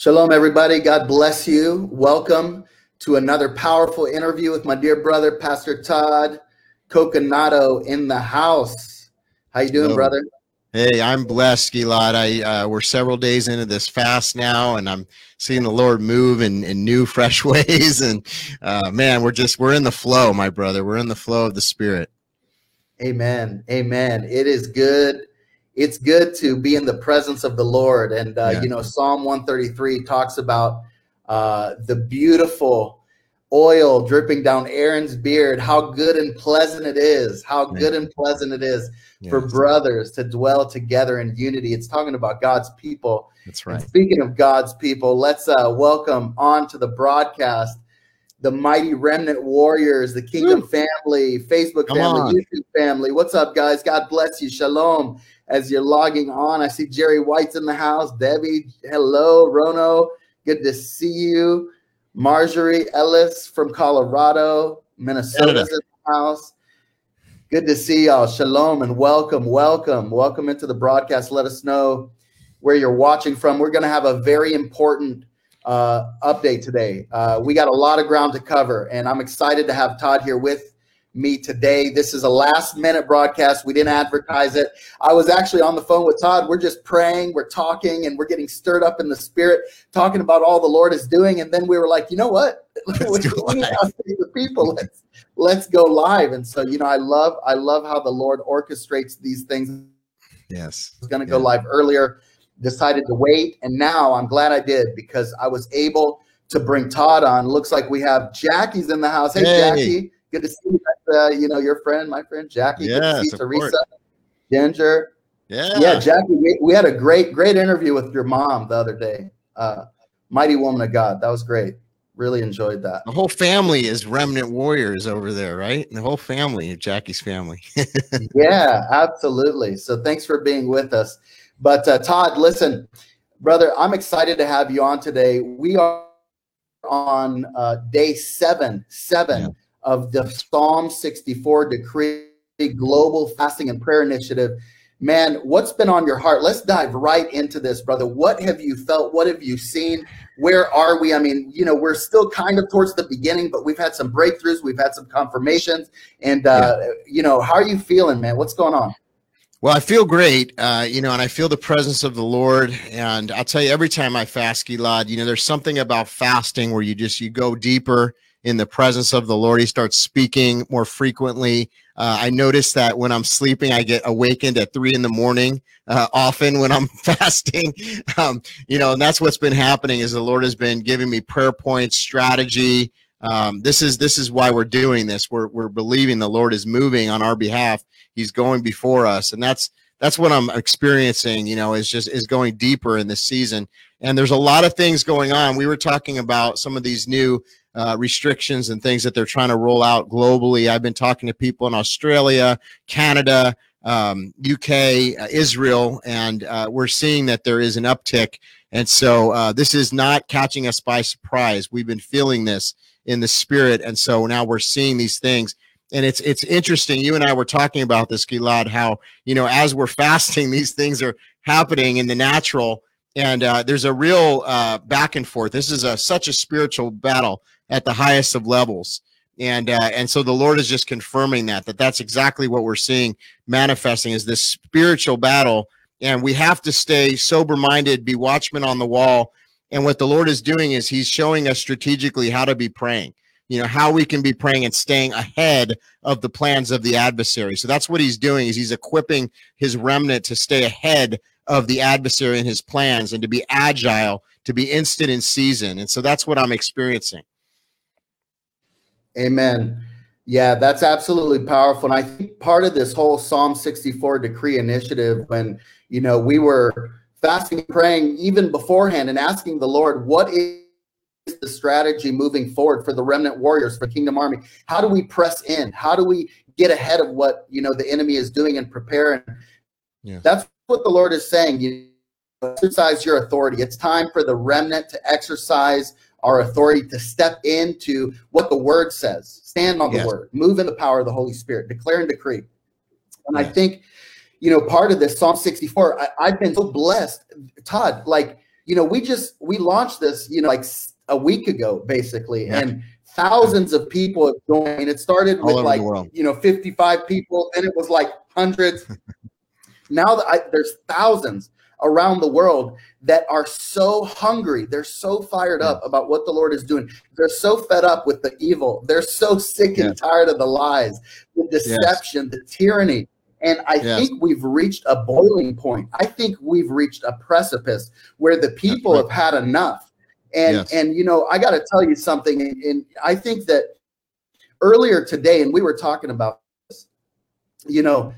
Shalom, everybody. God bless you. Welcome to another powerful interview with my dear brother, Pastor Todd Coconato in the house. How you doing, Hello. brother? Hey, I'm blessed, Gilad. I uh, we're several days into this fast now, and I'm seeing the Lord move in, in new, fresh ways. And uh, man, we're just we're in the flow, my brother. We're in the flow of the Spirit. Amen. Amen. It is good it's good to be in the presence of the Lord. And, uh, yeah. you know, Psalm 133 talks about uh, the beautiful oil dripping down Aaron's beard, how good and pleasant it is, how good and pleasant it is yes. for brothers to dwell together in unity. It's talking about God's people. That's right. And speaking of God's people, let's uh, welcome on to the broadcast the mighty remnant warriors, the kingdom Woo. family, Facebook Come family, on. YouTube family. What's up, guys? God bless you. Shalom as you're logging on. I see Jerry White's in the house. Debbie, hello. Rono, good to see you. Marjorie Ellis from Colorado, Minnesota's in the house. Good to see y'all. Shalom and welcome, welcome, welcome into the broadcast. Let us know where you're watching from. We're going to have a very important uh, update today. Uh, we got a lot of ground to cover, and I'm excited to have Todd here with me today. This is a last minute broadcast. We didn't advertise it. I was actually on the phone with Todd. We're just praying, we're talking, and we're getting stirred up in the spirit, talking about all the Lord is doing. And then we were like, you know what? Let's the people. Let's let's go live. And so, you know, I love I love how the Lord orchestrates these things. Yes. I was going to go live earlier, decided to wait, and now I'm glad I did because I was able to bring Todd on. Looks like we have Jackie's in the house. Hey, hey. Jackie. Good to see you. Uh, you know, your friend, my friend Jackie. Yes, Good to see Teresa, Ginger. Yeah. Yeah, Jackie, we, we, had a great, great interview with your mom the other day. Uh, mighty woman of God. That was great. Really enjoyed that. The whole family is remnant warriors over there, right? The whole family, Jackie's family. yeah, absolutely. So thanks for being with us. But uh, Todd, listen, brother, I'm excited to have you on today. We are on uh, day seven, seven. Yeah of the Psalm 64 Decree Global Fasting and Prayer Initiative. Man, what's been on your heart? Let's dive right into this, brother. What have you felt? What have you seen? Where are we? I mean, you know, we're still kind of towards the beginning, but we've had some breakthroughs, we've had some confirmations. And, uh, yeah. you know, how are you feeling, man? What's going on? Well, I feel great, uh, you know, and I feel the presence of the Lord. And I'll tell you, every time I fast, Gilad, you know, there's something about fasting where you just you go deeper in the presence of the Lord. He starts speaking more frequently. Uh, I notice that when I'm sleeping, I get awakened at three in the morning. Uh, often when I'm fasting, um, you know, and that's what's been happening. Is the Lord has been giving me prayer points, strategy. Um, this is this is why we're doing this. We're we're believing the Lord is moving on our behalf. He's going before us, and that's that's what I'm experiencing. You know, is just is going deeper in this season. And there's a lot of things going on. We were talking about some of these new uh, restrictions and things that they're trying to roll out globally. I've been talking to people in Australia, Canada, um, UK, uh, Israel, and uh, we're seeing that there is an uptick. And so uh, this is not catching us by surprise. We've been feeling this in the spirit, and so now we're seeing these things. And it's it's interesting. You and I were talking about this, Gilad, how you know as we're fasting, these things are happening in the natural, and uh, there's a real uh, back and forth. This is a such a spiritual battle at the highest of levels. And uh, and so the lord is just confirming that that that's exactly what we're seeing manifesting is this spiritual battle. And we have to stay sober minded be watchmen on the wall. And what the lord is doing is he's showing us strategically how to be praying you know how we can be praying and staying ahead of the plans of the adversary. So that's what he's doing is he's equipping his remnant to stay ahead of the adversary and his plans and to be agile to be instant in season. And so that's what i'm experiencing Amen. Yeah, that's absolutely powerful. And I think part of this whole Psalm 64 decree initiative, when, you know, we were fasting, praying even beforehand and asking the Lord, what is the strategy moving forward for the remnant warriors for Kingdom Army? How do we press in? How do we get ahead of what, you know, the enemy is doing and prepare? And yeah. that's what the Lord is saying. You exercise your authority. It's time for the remnant to exercise our authority to step into what the word says, stand on the yes. word, move in the power of the Holy Spirit, declare and decree. And yes. I think, you know, part of this Psalm 64, I, I've been so blessed, Todd, like, you know, we just we launched this, you know, like a week ago, basically, yeah. and thousands of people have joined. It started with like you know 55 people, and it was like hundreds. now that I, there's thousands around the world that are so hungry. They're so fired up about what the Lord is doing. They're so fed up with the evil. They're so sick and tired of the lies, the deception, yes. the tyranny. And I yes. think we've reached a boiling point. I think we've reached a precipice where the people right. have had enough. And yes. and you know, I got to tell you something. And, and I think that earlier today, and we were talking about this, you know,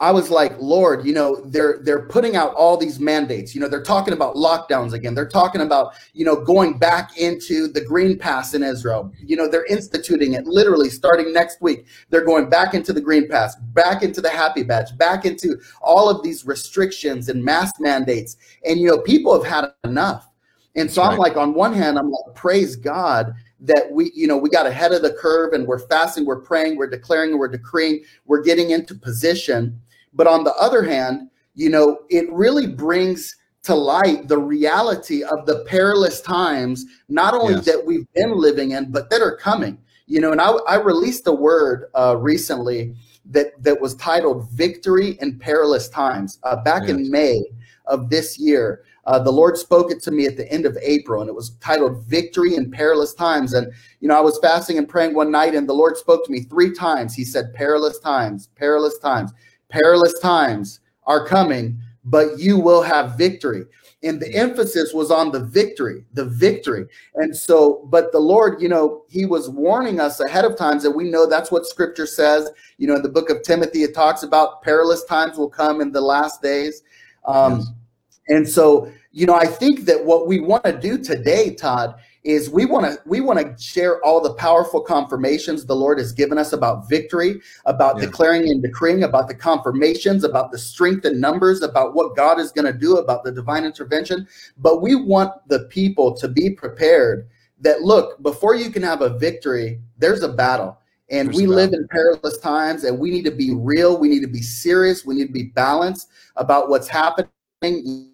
I was like, Lord, you know, they're they're putting out all these mandates. You know, they're talking about lockdowns again. They're talking about, you know, going back into the green pass in Israel. You know, they're instituting it literally starting next week. They're going back into the green pass, back into the happy badge, back into all of these restrictions and mask mandates. And you know, people have had enough. And so right. I'm like, on one hand, I'm like, praise God that we, you know, we got ahead of the curve and we're fasting, we're praying, we're declaring, we're decreeing, we're getting into position but on the other hand, you know, it really brings to light the reality of the perilous times, not only yes. that we've been living in, but that are coming. You know, and I, I released a word uh, recently that that was titled "Victory in Perilous Times" uh, back yes. in May of this year. Uh, the Lord spoke it to me at the end of April, and it was titled "Victory in Perilous Times." And you know, I was fasting and praying one night, and the Lord spoke to me three times. He said, "Perilous times, perilous times." Perilous times are coming, but you will have victory. And the emphasis was on the victory, the victory. And so, but the Lord, you know, He was warning us ahead of times that we know that's what Scripture says. You know, in the book of Timothy, it talks about perilous times will come in the last days. Um, yes. And so, you know, I think that what we want to do today, Todd, is we want to we want to share all the powerful confirmations the Lord has given us about victory, about yeah. declaring and decreeing, about the confirmations, about the strength and numbers, about what God is going to do, about the divine intervention. But we want the people to be prepared that look, before you can have a victory, there's a battle. And there's we live in perilous times and we need to be real, we need to be serious, we need to be balanced about what's happening. You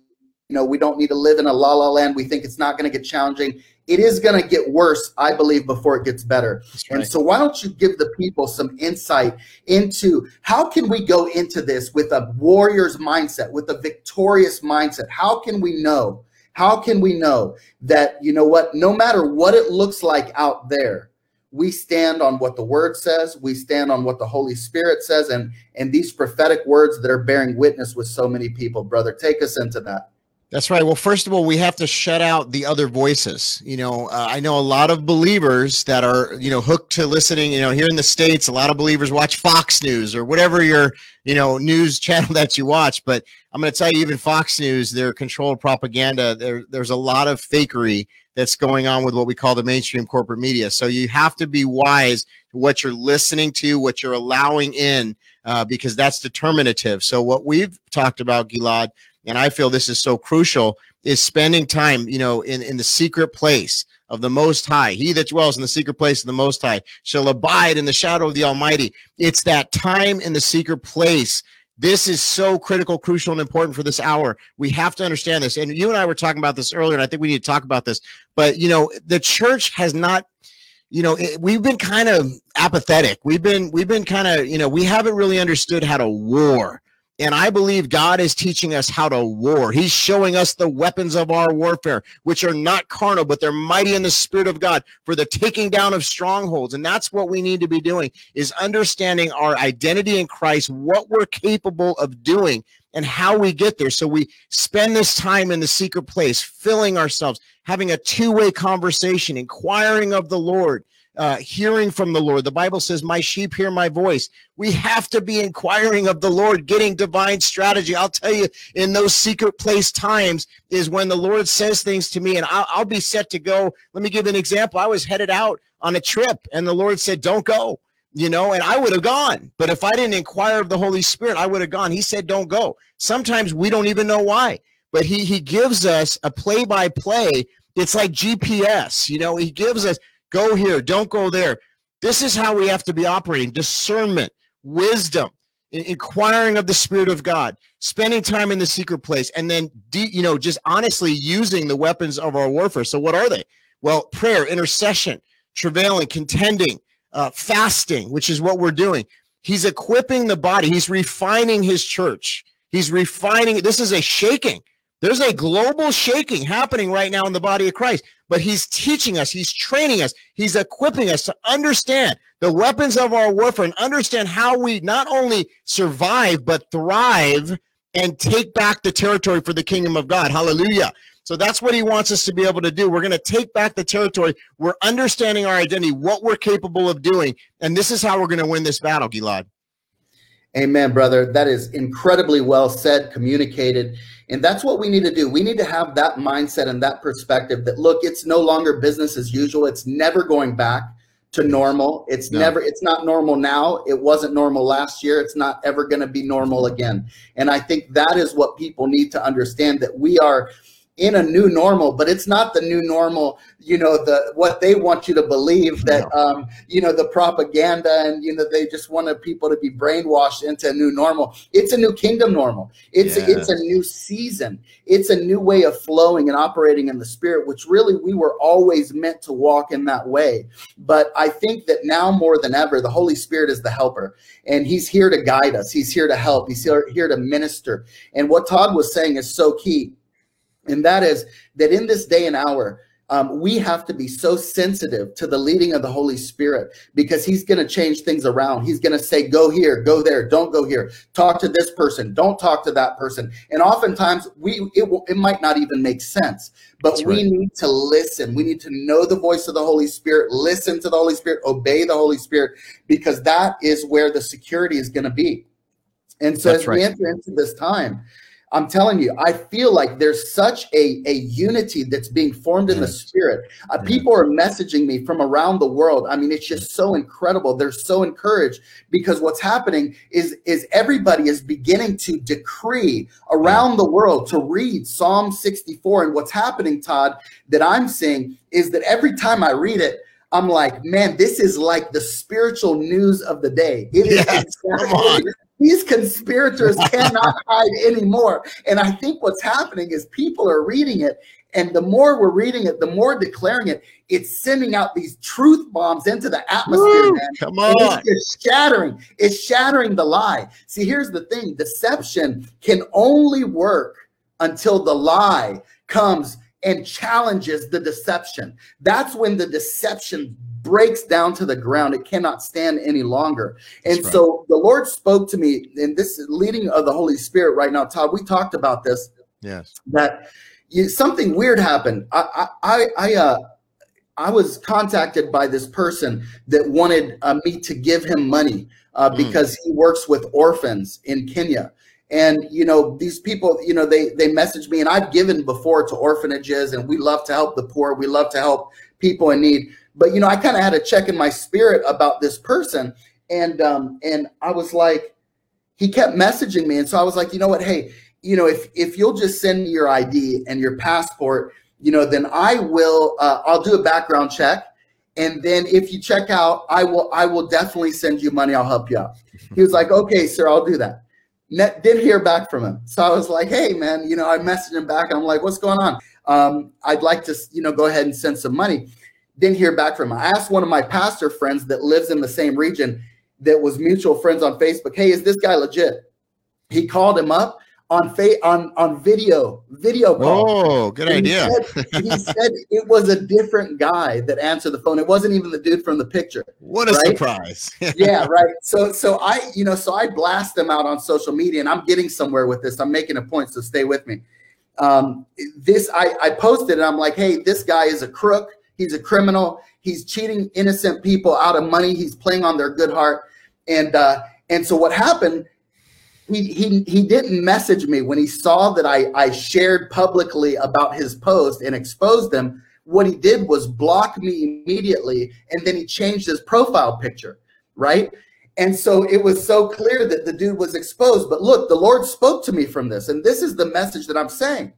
know, we don't need to live in a la la land. We think it's not going to get challenging it is going to get worse, I believe, before it gets better. Right. And so, why don't you give the people some insight into how can we go into this with a warrior's mindset, with a victorious mindset? How can we know? How can we know that, you know what, no matter what it looks like out there, we stand on what the word says, we stand on what the Holy Spirit says, and, and these prophetic words that are bearing witness with so many people, brother. Take us into that. That's right. Well, first of all, we have to shut out the other voices. You know, uh, I know a lot of believers that are, you know, hooked to listening. You know, here in the States, a lot of believers watch Fox News or whatever your, you know, news channel that you watch. But I'm going to tell you, even Fox News, their controlled propaganda, there, there's a lot of fakery that's going on with what we call the mainstream corporate media. So you have to be wise to what you're listening to, what you're allowing in, uh, because that's determinative. So what we've talked about, Gilad, and I feel this is so crucial, is spending time, you know, in, in the secret place of the Most High. He that dwells in the secret place of the Most High shall abide in the shadow of the Almighty. It's that time in the secret place. This is so critical, crucial, and important for this hour. We have to understand this. And you and I were talking about this earlier, and I think we need to talk about this. But, you know, the church has not you know it, we've been kind of apathetic we've been we've been kind of you know we haven't really understood how to war and I believe God is teaching us how to war. He's showing us the weapons of our warfare, which are not carnal, but they're mighty in the spirit of God for the taking down of strongholds. And that's what we need to be doing is understanding our identity in Christ, what we're capable of doing and how we get there. So we spend this time in the secret place, filling ourselves, having a two-way conversation, inquiring of the Lord, uh, hearing from the Lord. The Bible says, My sheep hear my voice. We have to be inquiring of the Lord, getting divine strategy. I'll tell you, in those secret place times is when the Lord says things to me, and I'll, I'll be set to go. Let me give an example. I was headed out on a trip, and the Lord said, Don't go you know, and I would have gone. But if I didn't inquire of the Holy Spirit, I would have gone. He said, don't go. Sometimes we don't even know why, but he, he gives us a play by play. It's like GPS, you know, he gives us, Go here, don't go there. This is how we have to be operating. Discernment, wisdom. inquiring of the spirit of god spending time in the secret place and then de- you know just honestly using the weapons of our warfare. So what are they? Well prayer intercession travailing contending uh, fasting which is what we're doing. He's equipping the body. He's refining his church. He's refining this is a shaking. There's a global shaking happening right now in the body of christ but he's teaching us, he's training us, he's equipping us to understand the weapons of our warfare and understand how we not only survive, but thrive and take back the territory for the kingdom of God. Hallelujah. So that's what he wants us to be able to do. We're going to take back the territory. We're understanding our identity, what we're capable of doing. And this is how we're going to win this battle, Gilad. Amen, brother. That is incredibly well said, communicated. And that's what we need to do. We need to have that mindset and that perspective that look, it's no longer business as usual. It's never going back to normal. It's no. never it's not normal now. It wasn't normal last year. It's not ever going to be normal again. And I think that is what people need to understand that we are in a new normal, but it's not the new normal, you know, the what they want you to believe that um, you know, the propaganda and you know, they just wanted people to be brainwashed into a new normal. It's a new kingdom normal. It's yes. it's a new season. It's a new way of flowing and operating in the spirit, which really we were always meant to walk in that way. But I think that now more than ever, the Holy Spirit is the helper and he's here to guide us. He's here to help. He's here, here to minister. And what Todd was saying is so key and that is that in this day and hour, um, we have to be so sensitive to the leading of the Holy Spirit because He's going to change things around. He's going to say, go here, go there, don't go here, talk to this person, don't talk to that person. And oftentimes, we it, will, it might not even make sense, but we need to listen. We need to know the voice of the Holy Spirit, listen to the Holy Spirit, obey the Holy Spirit, because that is where the security is going to be. And so, That's as right. we enter into this time, I'm telling you, I feel like there's such a, a unity that's being formed in the spirit. Uh, people are messaging me from around the world. I mean, it's just so incredible. They're so encouraged because what's happening is, is everybody is beginning to decree around the world to read Psalm 64. And what's happening, Todd, that I'm seeing is that every time I read it, I'm like, man, this is like the spiritual news of the day. It yes, is exactly, these conspirators cannot hide anymore. And I think what's happening is people are reading it. And the more we're reading it, the more declaring it, it's sending out these truth bombs into the atmosphere, Woo, man. Come on. It's, it's shattering. It's shattering the lie. See, here's the thing deception can only work until the lie comes and challenges the deception. That's when the deception breaks down to the ground. It cannot stand any longer. And right. so the Lord spoke to me in this leading of the Holy Spirit right now. Todd, we talked about this. Yes. That you, something weird happened. I, I, I, uh, I was contacted by this person that wanted uh, me to give him money uh, mm. because he works with orphans in Kenya. And you know these people, you know they they message me, and I've given before to orphanages, and we love to help the poor. We love to help people in need. But you know, I kind of had a check in my spirit about this person, and um, and I was like, he kept messaging me, and so I was like, you know what, hey, you know, if if you'll just send me your ID and your passport, you know, then I will, uh, I'll do a background check, and then if you check out, I will I will definitely send you money. I'll help you out. He was like, okay, sir, I'll do that. Net, didn't hear back from him, so I was like, hey, man, you know, I messaged him back. I'm like, what's going on? Um, I'd like to, you know, go ahead and send some money didn't hear back from him. I asked one of my pastor friends that lives in the same region that was mutual friends on Facebook, hey, is this guy legit? He called him up on fa- on on video, video call. Oh, good and idea. He said, he said, it was a different guy that answered the phone. It wasn't even the dude from the picture. What a right? surprise. yeah, right. So so I, you know, so I blast them out on social media and I'm getting somewhere with this. I'm making a point, so stay with me. Um, this I, I posted and I'm like, hey, this guy is a crook He's a criminal. He's cheating innocent people out of money. He's playing on their good heart. And uh, and so what happened? He, he he didn't message me when he saw that I I shared publicly about his post and exposed them. What he did was block me immediately, and then he changed his profile picture, right? And so it was so clear that the dude was exposed. But look, the Lord spoke to me from this, and this is the message that I'm saying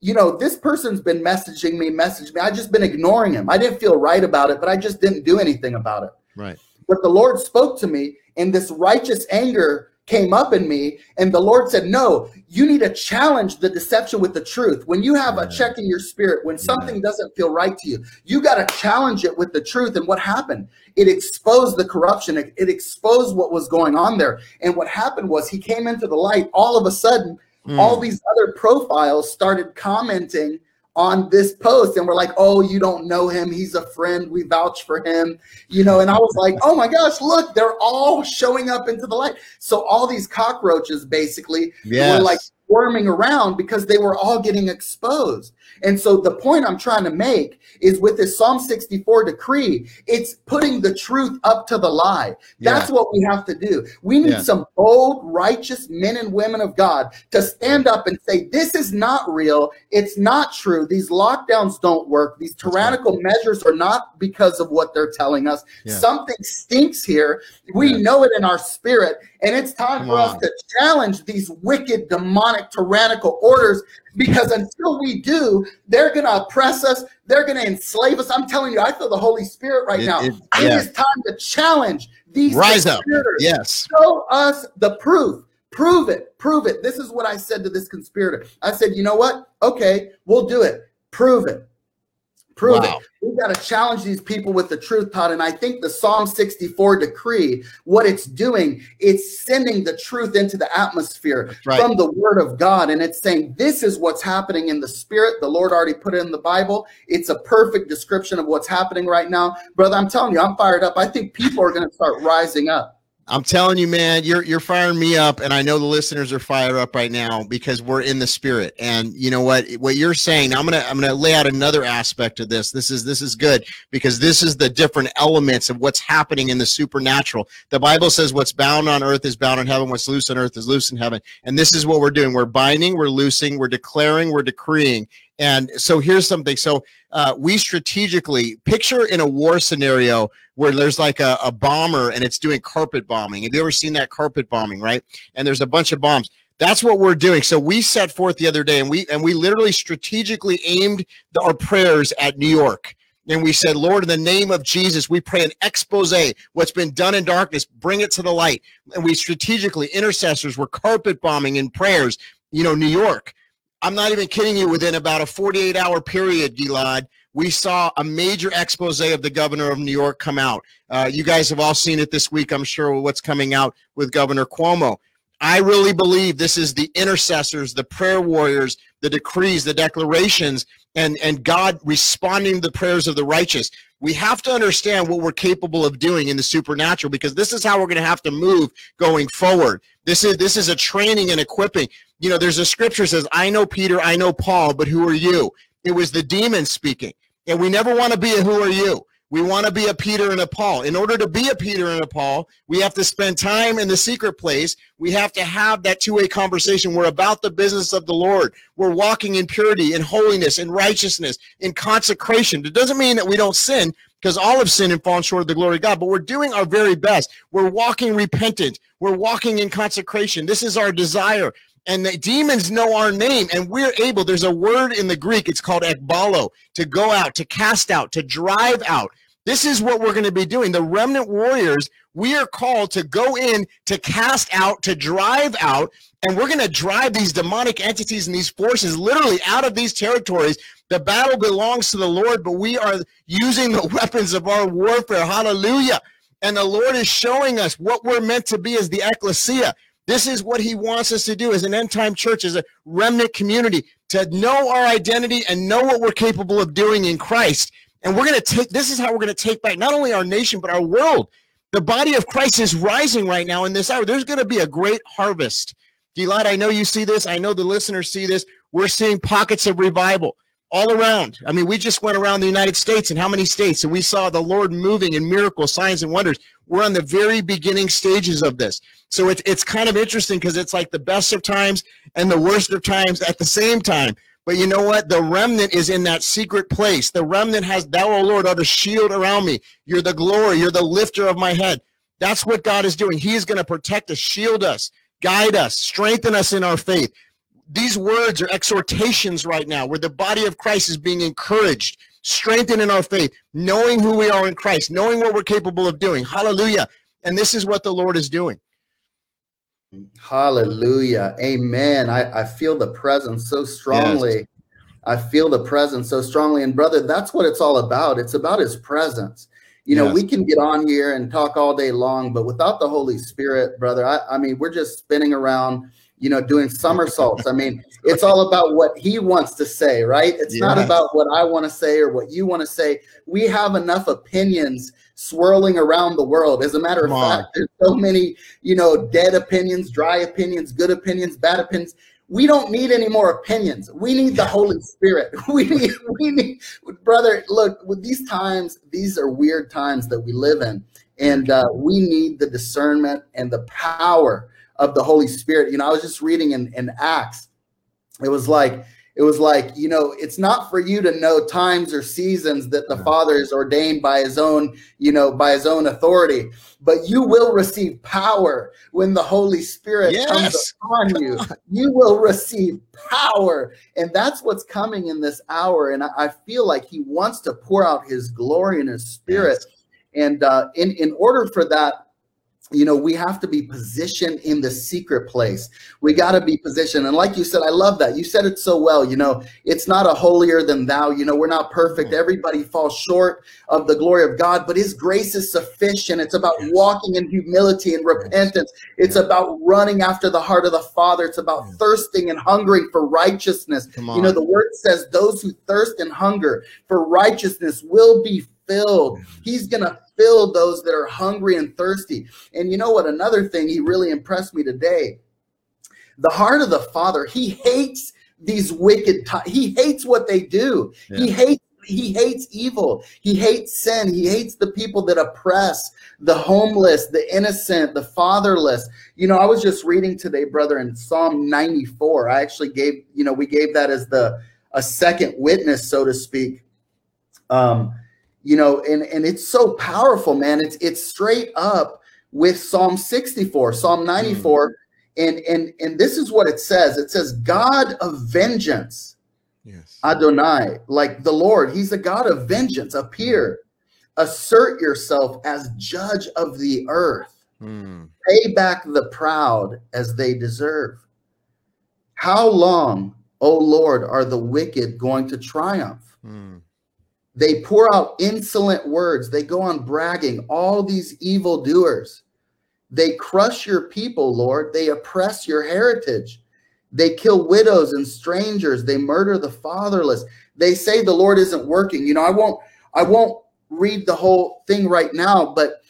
you know, this person's been messaging me, messaging me. I just been ignoring him. I didn't feel right about it, but I just didn't do anything about it. Right. But the Lord spoke to me, and this righteous anger came up in me. And the Lord said, No, you need to challenge the deception with the truth. When you have a check in your spirit, when something doesn't feel right to you, you got to challenge it with the truth. And what happened? It exposed the corruption, it, it exposed what was going on there. And what happened was he came into the light. All of a sudden, mm. all these other profiles started commenting on this post and we're like, oh, you don't know him. He's a friend. We vouch for him. You know, and I was like, oh my gosh, look, they're all showing up into the light. So all these cockroaches basically yes. were like swarming around because they were all getting exposed. And so the point I'm trying to make is with this Psalm 64 decree, it's putting the truth up to the lie. That's yeah. what we have to do. We need yeah. some bold, righteous men and women of God to stand up and say, this is not real. It's not true. These lockdowns don't work. These tyrannical right. measures are not because of what they're telling us. Yeah. Something stinks here. We know it in our spirit. And it's time Come for on. us to challenge these wicked, demonic, tyrannical orders because until we do, they're going to oppress us. They're going to enslave us. I'm telling you, I feel the Holy Spirit right it, now. It, yeah. it is time to challenge these. Rise up. Yes. Show us the proof. Prove it. Prove it. This is what I said to this conspirator. I said, you know what? Okay, we'll do it. Prove it. Prove wow. it. We've got to challenge these people with the truth, Todd. And I think the Psalm 64 decree, what it's doing, it's sending the truth into the atmosphere right. from the word of God. And it's saying, this is what's happening in the spirit. The Lord already put it in the Bible. It's a perfect description of what's happening right now. Brother, I'm telling you, I'm fired up. I think people are going to start rising up. I'm telling you, man, you're you're firing me up, and I know the listeners are fired up right now because we're in the spirit. And you know what? What you're saying, I'm gonna I'm gonna lay out another aspect of this. This is this is good because this is the different elements of what's happening in the supernatural. The Bible says what's bound on earth is bound in heaven, what's loose on earth is loose in heaven. And this is what we're doing. We're binding, we're loosing, we're declaring, we're decreeing. And so here's something. So uh, we strategically picture in a war scenario where there's like a, a bomber and it's doing carpet bombing. Have you ever seen that carpet bombing, right? And there's a bunch of bombs. That's what we're doing. So we set forth the other day and we and we literally strategically aimed the, our prayers at New York. And we said, Lord, in the name of Jesus, we pray an expose. What's been done in darkness, bring it to the light. And we strategically, intercessors were carpet bombing in prayers, you know, New York. I'm not even kidding you. Within about a 48 hour period, Gilad, we saw a major expose of the governor of New York come out. Uh, you guys have all seen it this week, I'm sure, what's coming out with Governor Cuomo. I really believe this is the intercessors, the prayer warriors, the decrees, the declarations, and, and God responding to the prayers of the righteous. We have to understand what we're capable of doing in the supernatural because this is how we're going to have to move going forward. This is this is a training and equipping. You know, there's a scripture says, "I know Peter, I know Paul, but who are you?" It was the demon speaking. And we never want to be a who are you. We want to be a Peter and a Paul. In order to be a Peter and a Paul, we have to spend time in the secret place. We have to have that two way conversation. We're about the business of the Lord. We're walking in purity, in holiness, in righteousness, in consecration. It doesn't mean that we don't sin because all have sinned and fallen short of the glory of God, but we're doing our very best. We're walking repentant. We're walking in consecration. This is our desire and the demons know our name and we're able there's a word in the greek it's called ekballo to go out to cast out to drive out. This is what we're going to be doing. The remnant warriors we are called to go in to cast out to drive out and we're going to drive these demonic entities and these forces literally out of these territories. The battle belongs to the lord but we are using the weapons of our warfare. Hallelujah. And the lord is showing us what we're meant to be as the ecclesia this is what he wants us to do as an end time church, as a remnant community, to know our identity and know what we're capable of doing in Christ. And we're going to take this is how we're going to take back not only our nation, but our world. The body of Christ is rising right now in this hour. There's going to be a great harvest. Gilad, I know you see this. I know the listeners see this. We're seeing pockets of revival all around. I mean, we just went around the United States and how many states? And we saw the Lord moving in miracles, signs, and wonders. We're on the very beginning stages of this. So it's it's kind of interesting because it's like the best of times and the worst of times at the same time. But you know what? The remnant is in that secret place. The remnant has, thou, O Lord, are the shield around me. You're the glory. You're the lifter of my head. That's what God is doing. He is going to protect us, shield us, guide us, strengthen us in our faith. These words are exhortations right now where the body of Christ is being encouraged, strengthened in our faith, knowing who we are in Christ, knowing what we're capable of doing. Hallelujah. And this is what the Lord is doing. Hallelujah. Amen. I, I feel the presence so strongly. Yes. I feel the presence so strongly. And brother, that's what it's all about. It's about his presence. You know, yes. we can get on here and talk all day long, but without the Holy Spirit, brother, I, I mean, we're just spinning around, you know, doing somersaults. I mean, it's all about what he wants to say, right? It's yes. not about what I want to say or what you want to say. We have enough opinions swirling around the world. As a matter Come of on. fact, there's so many, you know, dead opinions, dry opinions, good opinions, bad opinions we don't need any more opinions. We need the Holy Spirit. We need, we need, brother. Look, with these times, these are weird times that we live in, and uh, we need the discernment and the power of the Holy Spirit. You know, I was just reading in, in Acts. It was like it was like you know it's not for you to know times or seasons that the father is ordained by his own you know by his own authority but you will receive power when the holy spirit yes. comes upon you you will receive power and that's what's coming in this hour and i, feel like he wants to pour out his glory and his spirit yes. and uh, in in order for that you know, we have to be positioned in the secret place. We got to be positioned. And like you said, I love that. You said it so well. You know, it's not a holier than thou. You know, we're not perfect. Everybody falls short of the glory of God, but His grace is sufficient. It's about walking in humility and repentance. It's about running after the heart of the Father. It's about thirsting and hungering for righteousness. You know, the word says, those who thirst and hunger for righteousness will be filled. He's going to fill those that are hungry and thirsty. And you know what? Another thing he really impressed me today the heart of the Father, he hates these wicked, t- he hates what they do. Yeah. He hates he hates evil. He hates sin. He hates the people that oppress the homeless, the innocent, the fatherless. You know, I was just reading today, brother, in Psalm 94. I actually gave, you know, we gave that as the a second witness, so to speak. Um, you know, and and it's so powerful, man. It's it's straight up with Psalm 64, Psalm 94, mm. and and and this is what it says. It says, "God of vengeance." Yes. Adonai, like the Lord, He's a God of vengeance. Appear, assert yourself as judge of the earth. Mm. Pay back the proud as they deserve. How long, O Lord, are the wicked going to triumph? Mm. They pour out insolent words. They go on bragging, all these evil doers. They crush your people, Lord. They oppress your heritage. They kill widows and strangers. They murder the fatherless. They say the Lord isn't working. You know, I won't I won't read the whole thing right now, but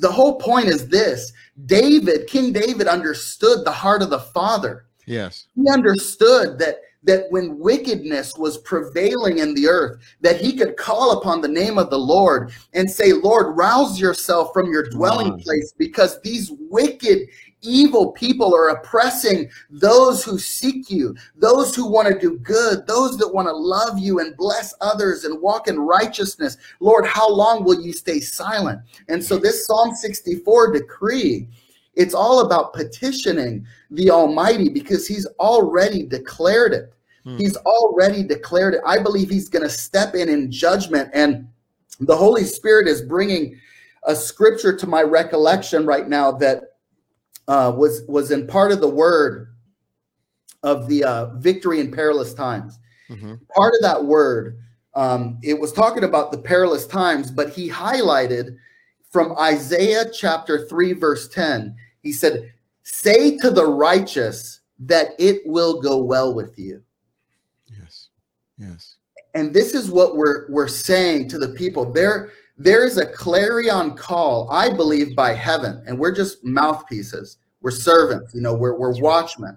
the whole point is this. David, King David understood the heart of the Father. Yes. He understood that that when wickedness was prevailing in the earth, that he could call upon the name of the Lord and say, Lord, rouse yourself from your dwelling place because these wicked, evil people are oppressing those who seek you, those who want to do good, those that want to love you and bless others and walk in righteousness. Lord, how long will you stay silent? And so this Psalm 64 decree it's all about petitioning the Almighty because He's already declared it. Hmm. He's already declared it. I believe He's going to step in in judgment. And the Holy Spirit is bringing a scripture to my recollection right now that uh, was was in part of the word of the uh, victory in perilous times. Mm-hmm. Part of that word, um, it was talking about the perilous times, but he highlighted from Isaiah chapter 3, verse 10. He said, Say to the righteous that it will go well with you. Yes. Yes. And this is what we're we're saying to the people. There, there's a clarion call, I believe, by heaven, and we're just mouthpieces. We're servants, you know, we're we're watchmen.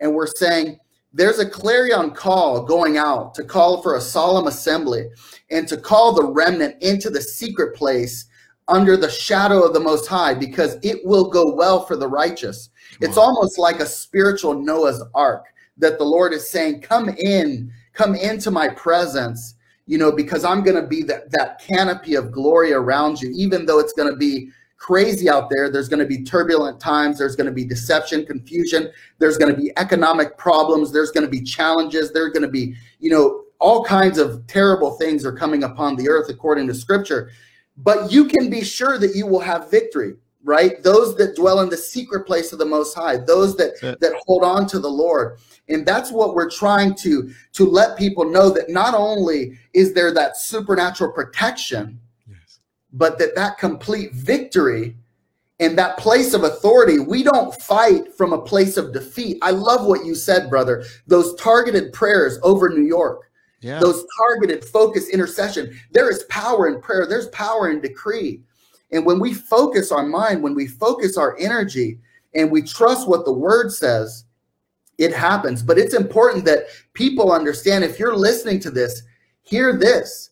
And we're saying there's a clarion call going out to call for a solemn assembly and to call the remnant into the secret place under the shadow of the Most High because it will go well for the righteous. Come it's on. almost like a spiritual Noah's ark that the Lord is saying, Come in, come into my presence, you know, because I'm going to be that, that canopy of glory around you, even though it's going to be crazy out there. There's going to be turbulent times. There's going to be deception, confusion. There's going to be economic problems. There's going to be challenges. There's going to be, you know, all kinds of terrible things are coming upon the earth according to scripture but you can be sure that you will have victory. right? Those that dwell in the secret place of the Most High, those that that hold on to the Lord, and that's what we're trying to to let people know that not only is there that supernatural protection, yes. but that that complete victory and that place of authority, we don't fight from a place of defeat. I love what you said, brother. Those targeted prayers over New York, yeah. those targeted focus intercession. There is power in prayer, there's power in decree. And when we focus our mind, when we focus our energy, and we trust what the word says, it happens. But it's important that people understand if you're listening to this, hear this.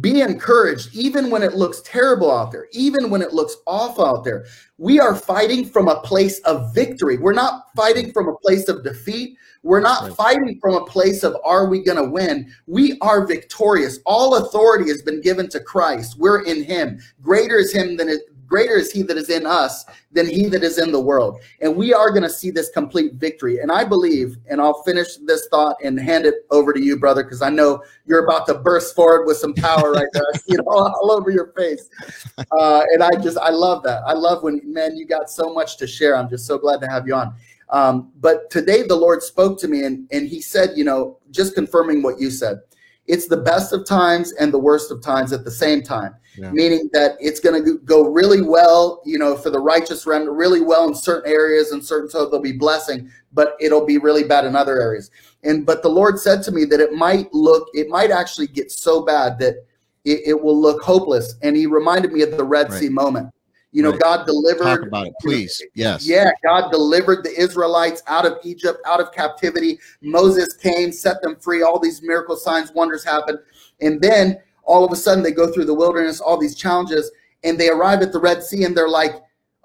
Be encouraged, even when it looks terrible out there, even when it looks awful out there. We are fighting from a place of victory. We're not fighting from a place of defeat. We're not right. fighting from a place of are we going to win? We are victorious. All authority has been given to Christ. We're in him. Greater is him than it, greater is he that is in us than he that is in the world. And we are going to see this complete victory. And I believe, and I'll finish this thought and hand it over to you, brother, because I know you're about to burst forward with some power right there. you know, all over your face. Uh, and I just, I love that. I love when, man, you got so much to share. I'm just so glad to have you on. Um, but today the Lord spoke to me and, and he said, you know, just confirming what you said. It's the best of times and the worst of times at the same time yeah. meaning that it's going to go really well, you know, for the righteous remnant, really well in certain areas and certain, so there'll be blessing, but it'll be really bad in other areas. And, but the Lord said to me that it might look, it might actually get so bad that it, it will look hopeless. And he reminded me of the Red right. Sea moment. You know, right. God delivered. Talk about it, please. Yes. Yeah, God delivered the Israelites out of Egypt, out of captivity. Moses came, set them free. All these miracle signs, wonders happened. And then all of a sudden they go through the wilderness, all these challenges, and they arrive at the Red Sea and they're like,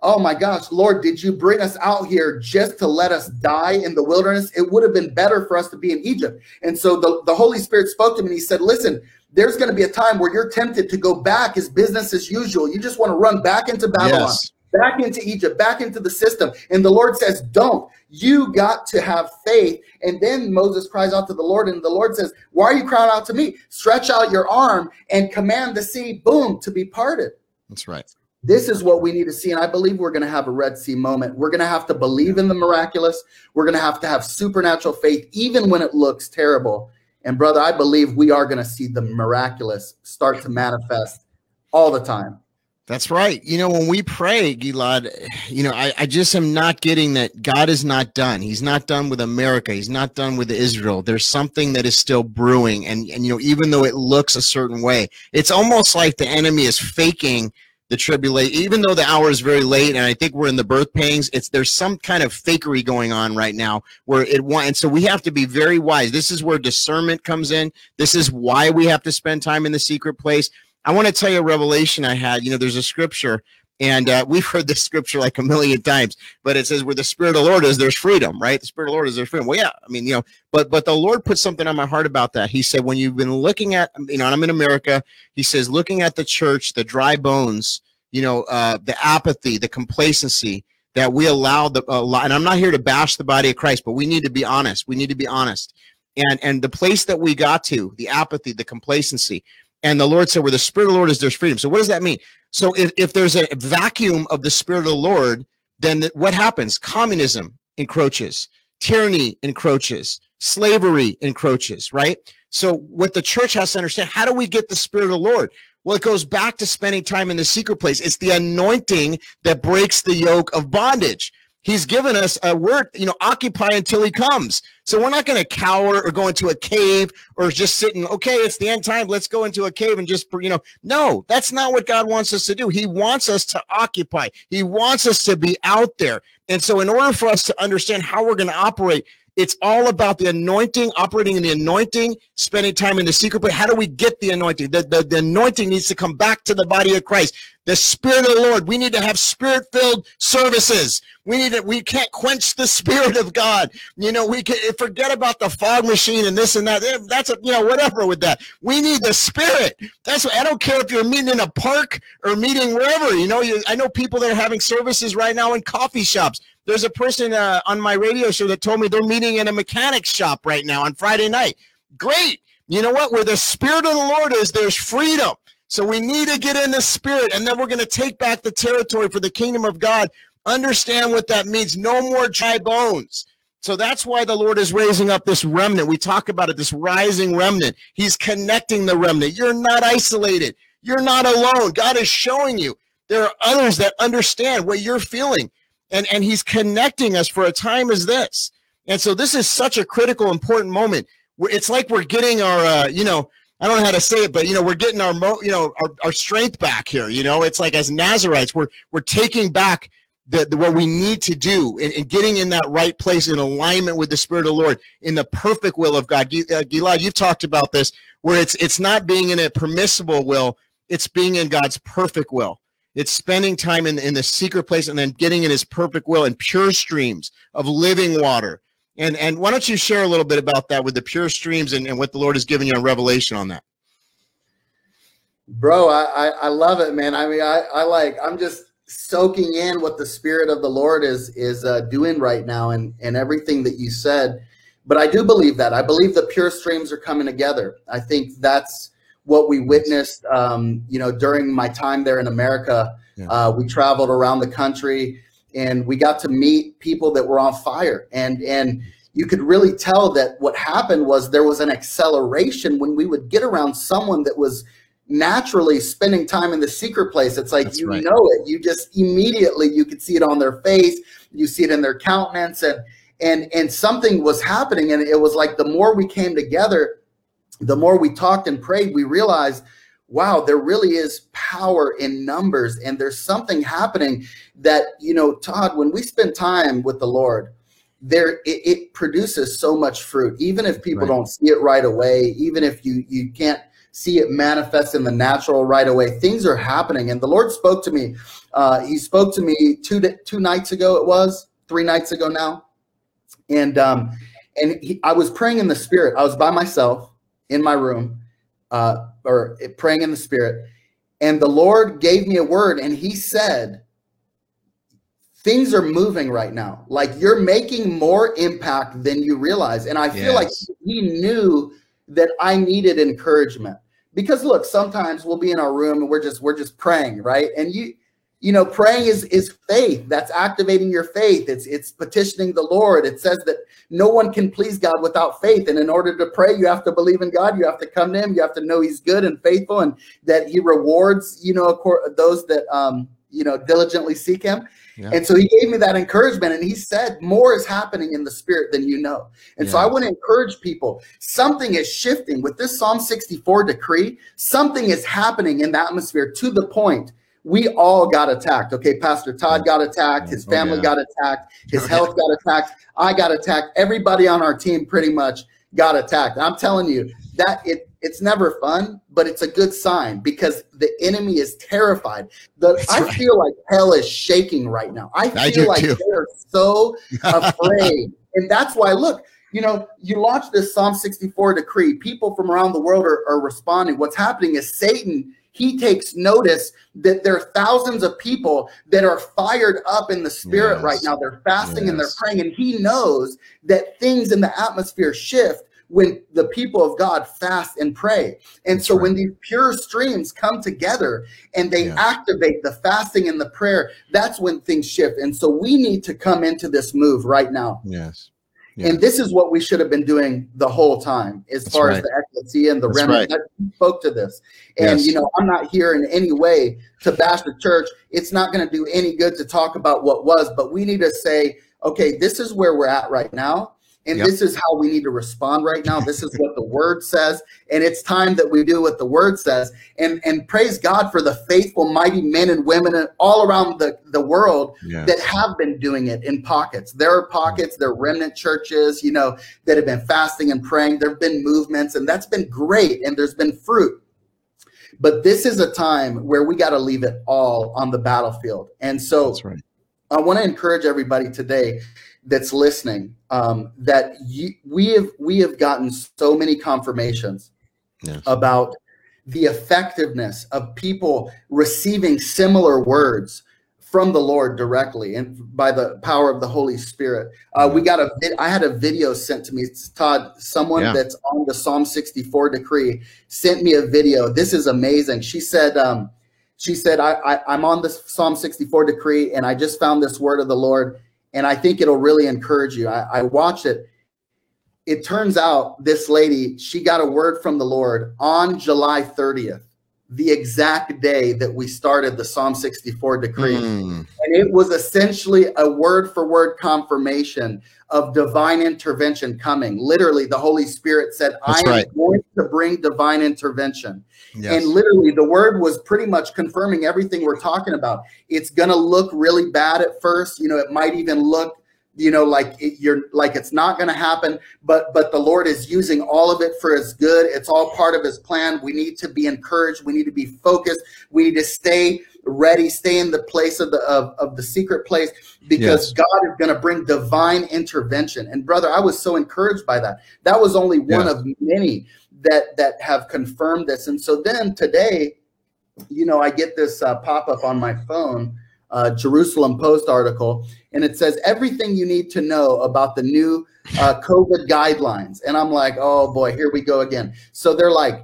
oh my gosh, Lord, did you bring us out here just to let us die in the wilderness? It would have been better for us to be in Egypt. And so the, the Holy Spirit spoke to me and he said, listen, there's going to be a time where you're tempted to go back as business as usual. You just want to run back into Babylon. Yes back into Egypt, back into the system. And the Lord says, Don't. You got to have faith. And then Moses cries out to the Lord, and the Lord says, Why are you crying out to me? Stretch out your arm and command the sea, boom, to be parted. That's right. This is what we need to see. And I believe we're going to have a Red Sea moment. We're going to have to believe in the miraculous. We're going to have to have supernatural faith, even when it looks terrible. And brother, I believe we are going to see the miraculous start to manifest all the time. That's right. You know, when we pray, Gilad, you know, I, I just am not getting that God is not done. He's not done with America. He's not done with Israel. There's something that is still brewing. And, and, you know, even though it looks a certain way, it's almost like the enemy is faking the tribulation, even though the hour is very late. And I think we're in the birth pangs. It's there's some kind of fakery going on right now where it want. And so we have to be very wise. This is where discernment comes in. This is why we have to spend time in the secret place I want to tell you a revelation I had. You know, there's a scripture, and uh, we've heard this scripture like a million times, but it says, "Where the Spirit of the Lord is, there's freedom." Right? The Spirit of the Lord is there's freedom. Well, yeah, I mean, you know, but but the Lord put something on my heart about that. He said, when you've been looking at, you know, I'm in America. He says, looking at the church, the dry bones, you know, uh, the apathy, the complacency that we allow the uh, and I'm not here to bash the body of Christ, but we need to be honest. We need to be honest. And and the place that we got to, the apathy, the complacency, and the Lord said, where the Spirit of the Lord is, there's freedom. So what does that mean? So if, if there's a vacuum of the Spirit of the Lord, then what happens? Communism encroaches, tyranny encroaches, slavery encroaches, right? So what the church has to understand, how do we get the Spirit of the Lord? Well, it goes back to spending time in the secret place. It's the anointing that breaks the yoke of bondage. He's given us a word, you know, occupy until he comes. So we're not going to cower or go into a cave or just sitting, okay, it's the end time. Let's go into a cave and just, you know, no, that's not what God wants us to do. He wants us to occupy. He wants us to be out there. And so in order for us to understand how we're going to operate, it's all about the anointing, operating in the anointing, spending time in the secret place. How do we get the anointing? The, the, the anointing needs to come back to the body of Christ. The Spirit of the Lord. We need to have spirit filled services. We need to, we can't quench the Spirit of God. You know, we can forget about the fog machine and this and that. Eh, that's, a, you know, whatever with that. We need the Spirit. That's what, I don't care if you're meeting in a park or meeting wherever. You know, you, I know people that are having services right now in coffee shops. There's a person uh, on my radio show that told me they're meeting in a mechanic shop right now on Friday night. Great. You know what? Where the Spirit of the Lord is, there's freedom. So we need to get in the spirit, and then we're going to take back the territory for the kingdom of God. Understand what that means. No more dry bones. So that's why the Lord is raising up this remnant. We talk about it, this rising remnant. He's connecting the remnant. You're not isolated. You're not alone. God is showing you there are others that understand what you're feeling. And, and he's connecting us for a time as this. And so this is such a critical, important moment. It's like we're getting our, uh, you know, I don't know how to say it, but you know, we're getting our, mo- you know, our, our strength back here. You know, it's like as Nazarites, we're we're taking back the, the, what we need to do and, getting in that right place in alignment with the Spirit of the Lord in the perfect will of God. Uh, Gilad, you've talked about this, where it's it's not being in a permissible will, it's being in God's perfect will. It's spending time in, in the secret place and then getting in His perfect will and pure streams of living water. And and why don't you share a little bit about that with the pure streams and, and what the Lord has given you a revelation on that? Bro, I, I, I love it, man. I mean, I, I like I'm just soaking in what the spirit of the lord is is uh, doing right now and and everything that you said but i do believe that i believe the pure streams are coming together i think that's what we witnessed um, you know during my time there in america yeah. uh, we traveled around the country and we got to meet people that were on fire and and you could really tell that what happened was there was an acceleration when we would get around someone that was naturally spending time in the secret place. It's like That's you right. know it. You just immediately you could see it on their face, you see it in their countenance, and and and something was happening. And it was like the more we came together, the more we talked and prayed, we realized, wow, there really is power in numbers, and there's something happening that you know, Todd. When we spend time with the Lord. There, it, it produces so much fruit. Even if people right. don't see it right away, even if you you can't see it manifest in the natural right away. Things are happening, and the Lord spoke to me. Uh, he spoke to me two two nights ago. It was three nights ago now, and um, and he, I was praying in the Spirit. I was by myself in my room, uh, or praying in the Spirit, and the Lord gave me a word, and He said. Things are moving right now. Like you're making more impact than you realize. And I feel yes. like he knew that I needed encouragement because look sometimes we'll be in our room and we're just we're just praying right and you you know praying is is faith that's activating your faith it's it's petitioning the lord it says that no one can please god without faith and in order to pray you have to believe in god you have to come to him you have to know he's good and faithful and that he rewards you know those that um you know diligently seek him yeah. And so he gave me that encouragement and he said, More is happening in the spirit than you know. And yeah. so I want to encourage people something is shifting with this Psalm 64 decree. Something is happening in the atmosphere to the point we all got attacked. Okay, Pastor Todd got attacked, his oh, family oh, yeah. got attacked, his oh, health got attacked, I got attacked, everybody on our team pretty much got attacked. I'm telling you that it it's never fun, but it's a good sign because the enemy is terrified. The That's I right. feel like hell is shaking right now. I feel I like too. they're so afraid. and that's why look, you know, you launch this Psalm 64 decree, people from around the world are, are responding. What's happening is Satan he takes notice that there are thousands of people that are fired up in the spirit yes. right now. They're fasting yes. and they're praying, and he knows that things in the atmosphere shift when the people of God fast and pray. And That's so right. when these pure streams come together and they yeah. activate the fasting and the prayer, that's when things shift. And so we need to come into this move right now. Yes. Yeah. And this is what we should have been doing the whole time, as That's far right. as the ecclesia and the That's remnant. Right. spoke to this, and yes. you know, I'm not here in any way to bash the church. It's not going to do any good to talk about what was, but we need to say, okay, this is where we're at right now. And yep. this is how we need to respond right now. This is what the word says. And it's time that we do what the word says. And and praise God for the faithful, mighty men and women all around the, the world yes. that have been doing it in pockets. There are pockets, there are remnant churches, you know, that have been fasting and praying. There have been movements, and that's been great, and there's been fruit. But this is a time where we got to leave it all on the battlefield. And so right. I want to encourage everybody today that's listening um, that you, we have we have gotten so many confirmations yes. about the effectiveness of people receiving similar words from the Lord directly and by the power of the Holy Spirit. Uh, we got a I had a video sent to me. It's Todd, someone yeah. that's on the Psalm 64 decree sent me a video. This is amazing. She said, um, she said, I, I, I'm on the Psalm 64 decree and I just found this word of the Lord and I think it'll really encourage you. I, I watched it. It turns out this lady, she got a word from the Lord on July 30th the exact day that we started the Psalm 64 decree. Mm. And it was essentially a word for word confirmation of divine intervention coming. Literally, the Holy Spirit said, That's I am going to bring divine intervention. Yes. And literally, the word was pretty much confirming everything we're talking about. It's going to look really bad at first. You know, it might even look you know like it, you're like it's not going to happen but but the lord is using all of it for his good it's all part of his plan we need to be encouraged we need to be focused we need to stay ready stay in the place of the of, of the secret place because yes. god is going to bring divine intervention and brother i was so encouraged by that that was only one yeah. of many that that have confirmed this and so then today you know i get this uh, pop-up on my phone uh, Jerusalem Post article, and it says everything you need to know about the new uh, COVID guidelines. And I'm like, oh boy, here we go again. So they're like,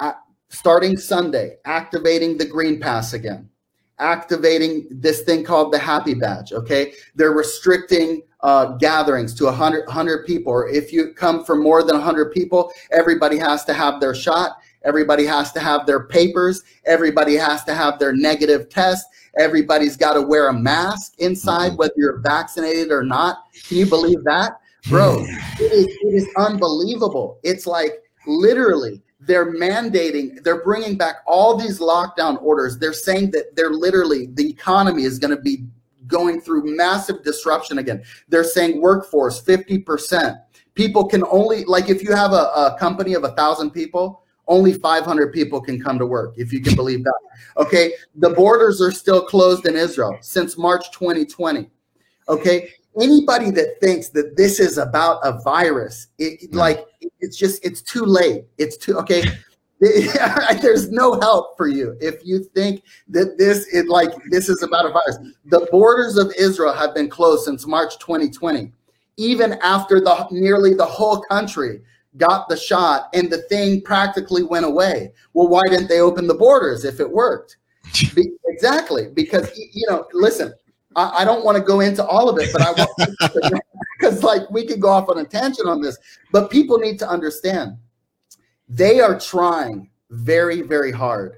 uh, starting Sunday, activating the Green Pass again, activating this thing called the Happy Badge. Okay, they're restricting uh, gatherings to 100, 100 people. Or if you come from more than 100 people, everybody has to have their shot. Everybody has to have their papers. Everybody has to have their negative test. Everybody's got to wear a mask inside, mm-hmm. whether you're vaccinated or not. Can you believe that? Bro, it is, it is unbelievable. It's like literally they're mandating, they're bringing back all these lockdown orders. They're saying that they're literally, the economy is going to be going through massive disruption again. They're saying workforce 50%. People can only, like, if you have a, a company of a thousand people, only 500 people can come to work, if you can believe that. Okay. The borders are still closed in Israel since March 2020. Okay. Anybody that thinks that this is about a virus, it, like it's just, it's too late. It's too, okay. There's no help for you if you think that this is like this is about a virus. The borders of Israel have been closed since March 2020, even after the nearly the whole country got the shot and the thing practically went away. Well, why didn't they open the borders if it worked? Be- exactly. Because, you know, listen, I, I don't want to go into all of it, but I want because like we could go off on a tangent on this, but people need to understand they are trying very, very hard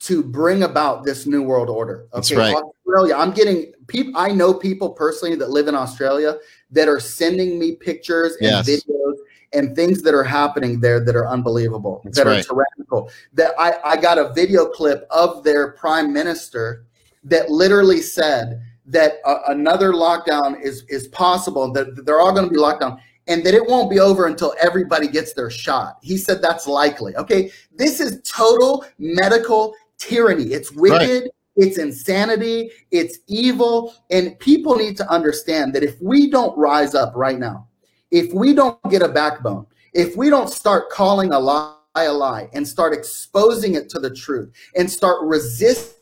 to bring about this new world order. Okay, right. Australia. I'm getting people. I know people personally that live in Australia that are sending me pictures and yes. videos and things that are happening there that are unbelievable, That's that right. are tyrannical. That I, I got a video clip of their prime minister that literally said that uh, another lockdown is is possible, that they're all going to be locked down and that it won't be over until everybody gets their shot. He said that's likely. Okay, this is total medical tyranny. It's wicked. Right. It's insanity. It's evil. And people need to understand that if we don't rise up right now if we don't get a backbone, if we don't start calling a lie a lie and start exposing it to the truth and start resisting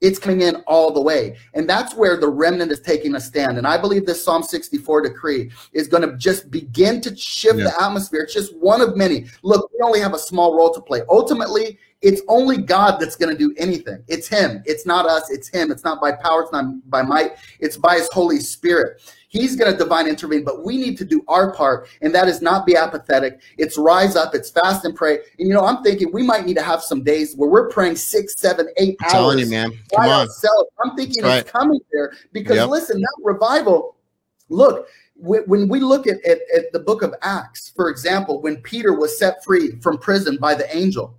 it's coming in all the way. And that's where the remnant is taking a stand. And I believe this Psalm 64 decree is going to just begin to shift yeah. the atmosphere. It's just one of many. Look, we only have a small role to play. Ultimately, it's only God that's going to do anything. It's Him. It's not us. It's Him. It's not by power. It's not by might. It's by His Holy Spirit. He's going to divine intervene, but we need to do our part, and that is not be apathetic. It's rise up, it's fast and pray. And you know, I'm thinking we might need to have some days where we're praying six, seven, eight I'm hours. Telling you, man. Come on. Ourselves. I'm thinking That's it's coming there because yep. listen, that revival. Look, when we look at, at, at, the book of Acts, for example, when Peter was set free from prison by the angel,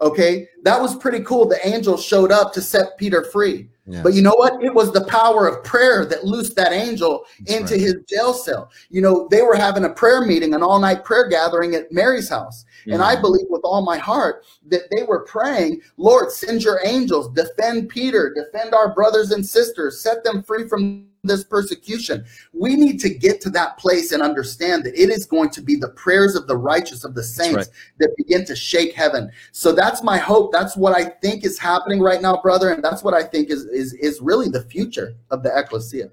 okay, that was pretty cool. The angel showed up to set Peter free. But you know what? It was the power of prayer that loosed that angel That's into right. his jail cell. You know, they were having a prayer meeting, an all night prayer gathering at Mary's house. Yeah. And I believe with all my heart that they were praying, Lord, send your angels, defend Peter, defend our brothers and sisters, set them free from this persecution. We need to get to that place and understand that it is going to be the prayers of the righteous of the saints right. that begin to shake heaven. So that's my hope. That's what I think is happening right now, brother, and that's what I think is is is really the future of the ecclesia.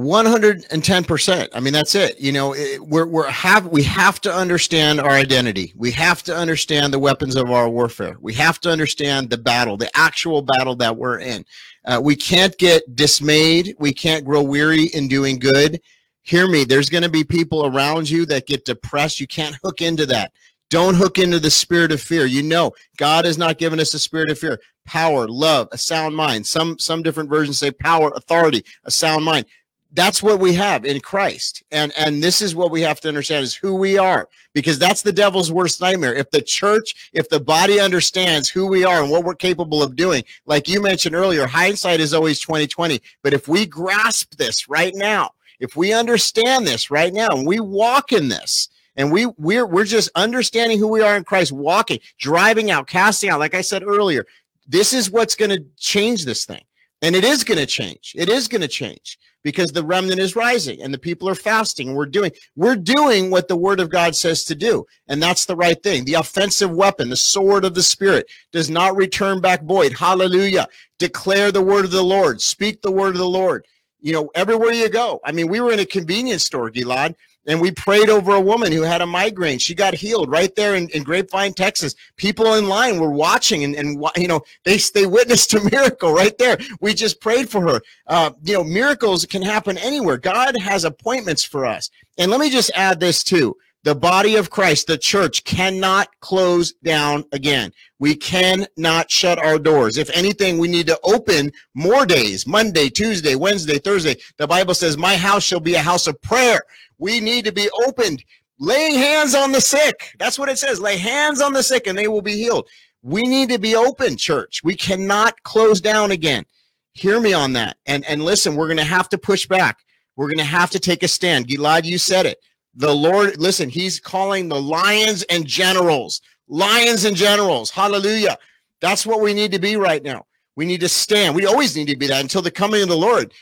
110%. I mean, that's it. You know, it, we're, we're have, we have to understand our identity. We have to understand the weapons of our warfare. We have to understand the battle, the actual battle that we're in. Uh, we can't get dismayed. We can't grow weary in doing good. Hear me. There's going to be people around you that get depressed. You can't hook into that. Don't hook into the spirit of fear. You know, God has not given us a spirit of fear. Power, love, a sound mind. Some some different versions say power, authority, a sound mind that's what we have in Christ. And and this is what we have to understand is who we are because that's the devil's worst nightmare. If the church, if the body understands who we are and what we're capable of doing, like you mentioned earlier, hindsight is always 2020, but if we grasp this right now, if we understand this right now and we walk in this, and we we're we're just understanding who we are in Christ, walking, driving out, casting out, like I said earlier, this is what's going to change this thing. And it is going to change. It is going to change because the remnant is rising and the people are fasting. We're doing we're doing what the word of God says to do, and that's the right thing. The offensive weapon, the sword of the spirit, does not return back void. Hallelujah. Declare the word of the Lord. Speak the word of the Lord. You know, everywhere you go. I mean, we were in a convenience store, Gilad, and we prayed over a woman who had a migraine. She got healed right there in, in Grapevine, Texas. People in line were watching and, and you know, they, they witnessed a miracle right there. We just prayed for her. Uh, you know, miracles can happen anywhere. God has appointments for us. And let me just add this too. The body of Christ, the church, cannot close down again. We cannot shut our doors. If anything, we need to open more days Monday, Tuesday, Wednesday, Thursday. The Bible says, My house shall be a house of prayer we need to be opened, laying hands on the sick. That's what it says. Lay hands on the sick and they will be healed. We need to be open, church. We cannot close down again. Hear me on that. And and listen, we're going to have to push back. We're going to have to take a stand. Gilad, you said it. The Lord, listen, he's calling the lions and generals. Lions and generals. Hallelujah. That's what we need to be right now. We need to stand. We always need to be that until the coming of the Lord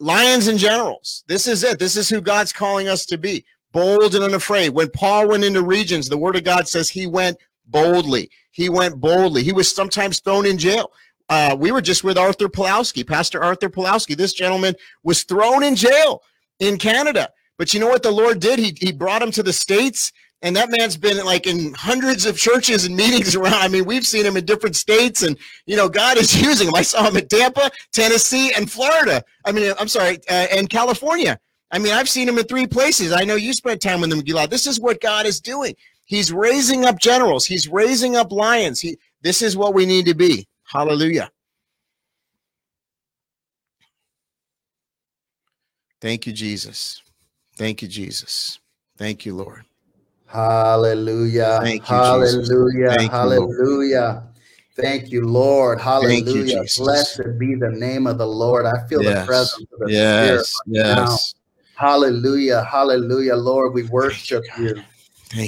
lions and generals. This is it. This is who God's calling us to be bold and unafraid. When Paul went into regions, the word of God says he went boldly. He went boldly. He was sometimes thrown in jail. Uh, we were just with Arthur Pawlowski, Pastor Arthur Pawlowski. This gentleman was thrown in jail in Canada. But you know what the Lord did? He, he brought him to the States and that man's been like in hundreds of churches and meetings around. I mean, we've seen him in different states, and you know, God is using him. I saw him in Tampa, Tennessee, and Florida. I mean, I'm sorry, uh, and California. I mean, I've seen him in three places. I know you spent time with him, Gilad. This is what God is doing. He's raising up generals. He's raising up lions. He. This is what we need to be. Hallelujah. Thank you, Jesus. Thank you, Jesus. Thank you, Lord. Hallelujah. Thank You, hallelujah. Thank hallelujah. You, Thank you, Lord. Hallelujah. You, Blessed be the name of the Lord. I feel yes. the presence of the yes. Spirit. Right yes. Now. Hallelujah. Hallelujah. Lord, we worship you.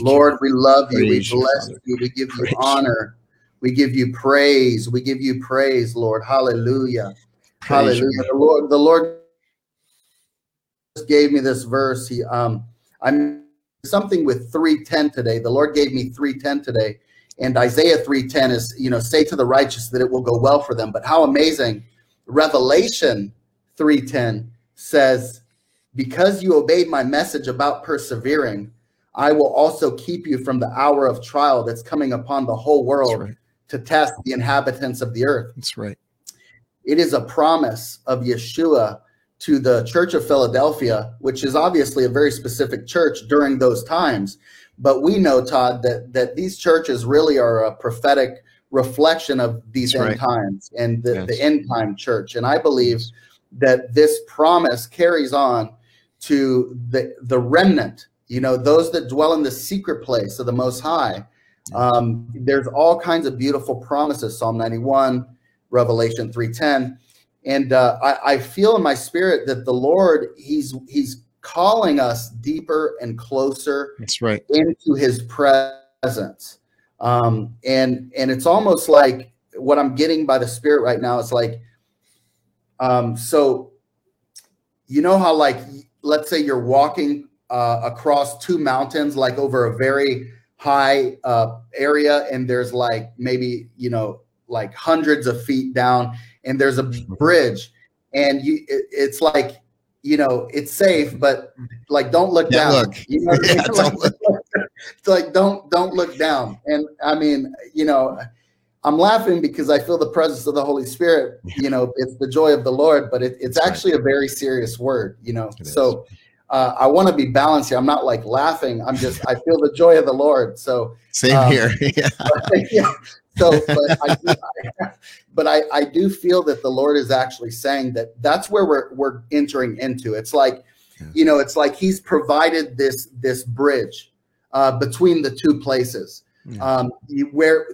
Lord, we love you. Praise we bless you. you. We give praise you honor. We give you praise. We give you praise, Lord. Hallelujah. Praise Hallelujah. The Lord, the Lord gave me this verse. He um I'm something with 310 today. The Lord gave me 310 today. And Isaiah 310 is, you know, say to the righteous that it will go well for them. But how amazing. Revelation 310 says, because you obeyed my message about persevering, I will also keep you from the hour of trial that's coming upon the whole world right. to test the inhabitants of the earth. That's right. It is a promise of Yeshua to the Church of Philadelphia, which is obviously a very specific church during those times. But we know, Todd, that that these churches really are a prophetic reflection of these That's end right. times and the, yes. the end time church. And I believe that this promise carries on to the the remnant, you know, those that dwell in the secret place of the Most High. Um, there's all kinds of beautiful promises. Psalm 91, Revelation 310 and uh, I, I feel in my spirit that the Lord He's He's calling us deeper and closer. That's right into His presence. Um, and and it's almost like what I'm getting by the Spirit right now is like, um, so you know how like let's say you're walking uh, across two mountains, like over a very high uh, area, and there's like maybe you know like hundreds of feet down, and there's a bridge, and you it, it's like you know it's safe, but like don't look yeah, down. Look. You know yeah, I mean? like, look. it's like don't don't look down. And I mean, you know, I'm laughing because I feel the presence of the Holy Spirit. You know, it's the joy of the Lord, but it, it's actually a very serious word. You know, so uh, I want to be balanced here. I'm not like laughing. I'm just I feel the joy of the Lord. So same um, here. yeah. yeah. So, but I, do, I, but I, I do feel that the Lord is actually saying that that's where we're we're entering into. It's like, yeah. you know, it's like He's provided this this bridge uh, between the two places, yeah. um, where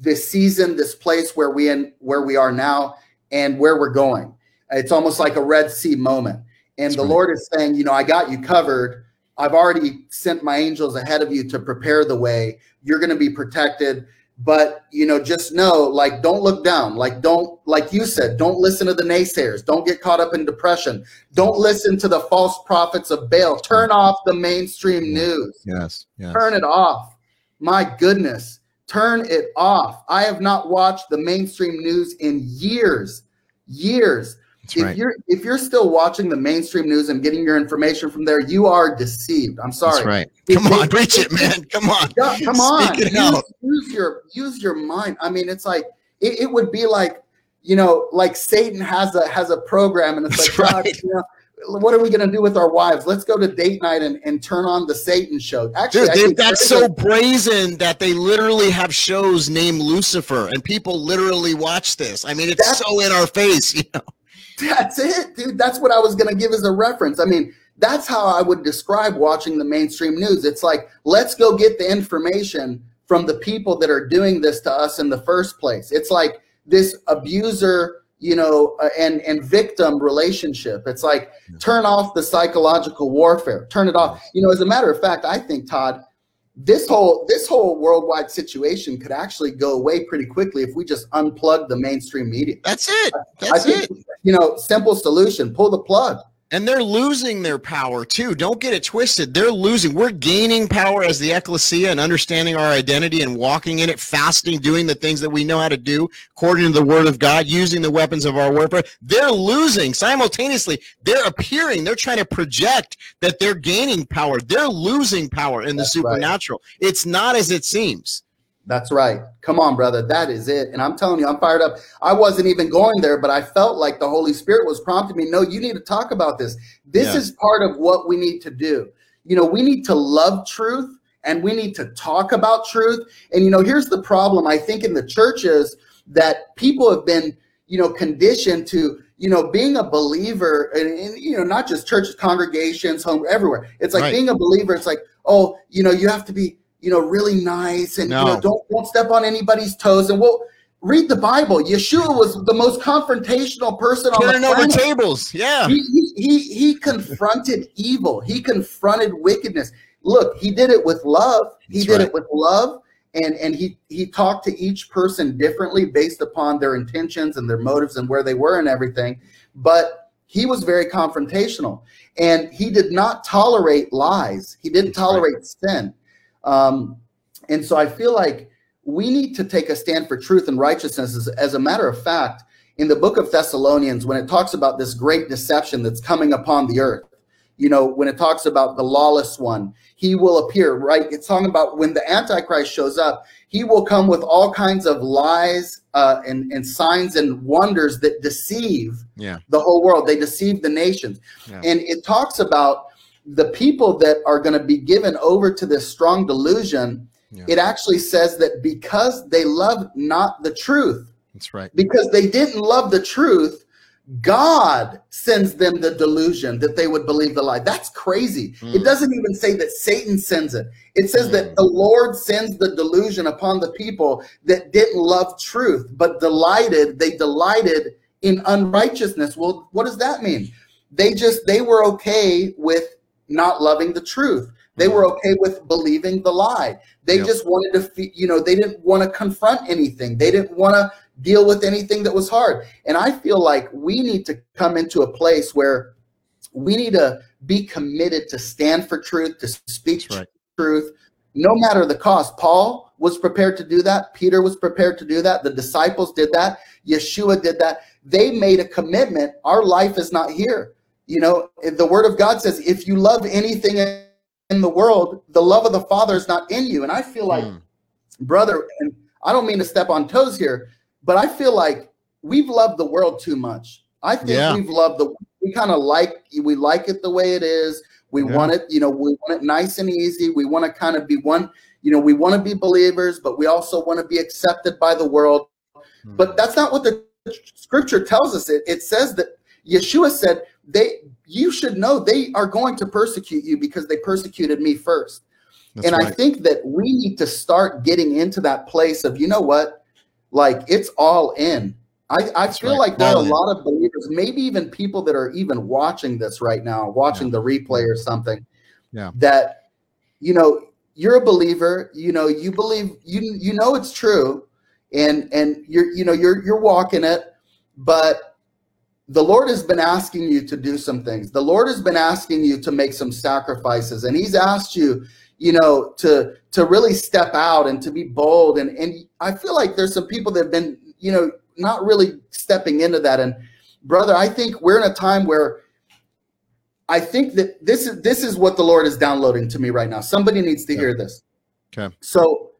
this season, this place where we in where we are now, and where we're going. It's almost like a Red Sea moment and That's the right. Lord is saying, you know, I got you covered. I've already sent my angels ahead of you to prepare the way. You're going to be protected. But, you know, just know, like, don't look down. Like, don't, like you said, don't listen to the naysayers. Don't get caught up in depression. Don't listen to the false prophets of Baal. Turn off the mainstream news. Yes. yes. Turn it off. My goodness. Turn it off. I have not watched the mainstream news in years. Years. If right. you're if you're still watching the mainstream news and getting your information from there, you are deceived. I'm sorry. That's right. Come if on, preach it, man. Come on. Yeah, come on. Use, use, your use your mind. I mean, it's like it, it, would be like you know, like Satan has a has a program, and it's That's like, right. God, you know, what are we going to do with our wives? Let's go to date night and, and turn on the Satan show. Actually, Dude, that's so brazen that they literally have shows named Lucifer, and people literally watch this. I mean, it's so in our face, you know. That's it, dude. That's what I was going to give as a reference. I mean, that's how I would describe watching the mainstream news. It's like, let's go get the information from the people that are doing this to us in the first place. It's like this abuser, you know, uh, and and victim relationship. It's like turn off the psychological warfare. Turn it off. You know, as a matter of fact, I think Todd, this whole this whole worldwide situation could actually go away pretty quickly if we just unplug the mainstream media. That's it. That's think, it. You know, simple solution: pull the plug. And they're losing their power too. Don't get it twisted. They're losing. We're gaining power as the ecclesia and understanding our identity and walking in it, fasting, doing the things that we know how to do according to the word of God, using the weapons of our warfare. They're losing simultaneously. They're appearing. They're trying to project that they're gaining power. They're losing power in the That's supernatural. Right. It's not as it seems. That's right. Come on, brother. That is it. And I'm telling you, I'm fired up. I wasn't even going there, but I felt like the Holy Spirit was prompting me. No, you need to talk about this. This yeah. is part of what we need to do. You know, we need to love truth and we need to talk about truth. And, you know, here's the problem I think in the churches that people have been, you know, conditioned to, you know, being a believer and, and you know, not just churches, congregations, home, everywhere. It's like right. being a believer. It's like, oh, you know, you have to be you know, really nice and no. you know, don't don't step on anybody's toes. And we'll read the Bible. Yeshua was the most confrontational person on the over tables. Yeah. He, he, he, he confronted evil. He confronted wickedness. Look, he did it with love. He That's did right. it with love. And, and he, he talked to each person differently based upon their intentions and their motives and where they were and everything. But he was very confrontational and he did not tolerate lies. He didn't tolerate right. sin. Um, and so I feel like we need to take a stand for truth and righteousness. As, as, a matter of fact, in the book of Thessalonians, when it talks about this great deception that's coming upon the earth, you know, when it talks about the lawless one, he will appear, right? It's talking about when the Antichrist shows up, he will come with all kinds of lies uh, and, and signs and wonders that deceive yeah. the whole world. They deceive the nations. Yeah. And it talks about the people that are going to be given over to this strong delusion, yeah. it actually says that because they love not the truth. That's right. Because they didn't love the truth, God sends them the delusion that they would believe the lie. That's crazy. Mm. It doesn't even say that Satan sends it. It says mm. that the Lord sends the delusion upon the people that didn't love truth, but delighted, they delighted in unrighteousness. Well, what does that mean? They just they were okay with not loving the truth. They were mm-hmm. okay with believing the lie. They yep. just wanted to, you know, they didn't want to confront anything. They didn't want to deal with anything that was hard. And I feel like we need to come into a place where we need to be committed to stand for truth, to speak right. truth, no matter the cost. Paul was prepared to do that. Peter was prepared to do that. The disciples did that. Yeshua did that. They made a commitment. Our life is not here. You know, the word of God says, if you love anything in the world, the love of the Father is not in you. And I feel like, mm. brother, and I don't mean to step on toes here, but I feel like we've loved the world too much. I think yeah. we've loved the we kind of like we like it the way it is. We yeah. want it, you know, we want it nice and easy. We want to kind of be one, you know, we want to be believers, but we also want to be accepted by the world. Mm. But that's not what the scripture tells us. It, it says that Yeshua said, they you should know they are going to persecute you because they persecuted me first. That's and right. I think that we need to start getting into that place of, you know what? Like it's all in. I, I feel right. like there are a lot of believers, maybe even people that are even watching this right now, watching yeah. the replay or something. Yeah. That, you know, you're a believer, you know, you believe you you know it's true and and you're you know you're you're walking it, but the Lord has been asking you to do some things. The Lord has been asking you to make some sacrifices, and He's asked you, you know, to to really step out and to be bold. And and I feel like there's some people that have been, you know, not really stepping into that. And brother, I think we're in a time where I think that this is this is what the Lord is downloading to me right now. Somebody needs to hear this. Okay. So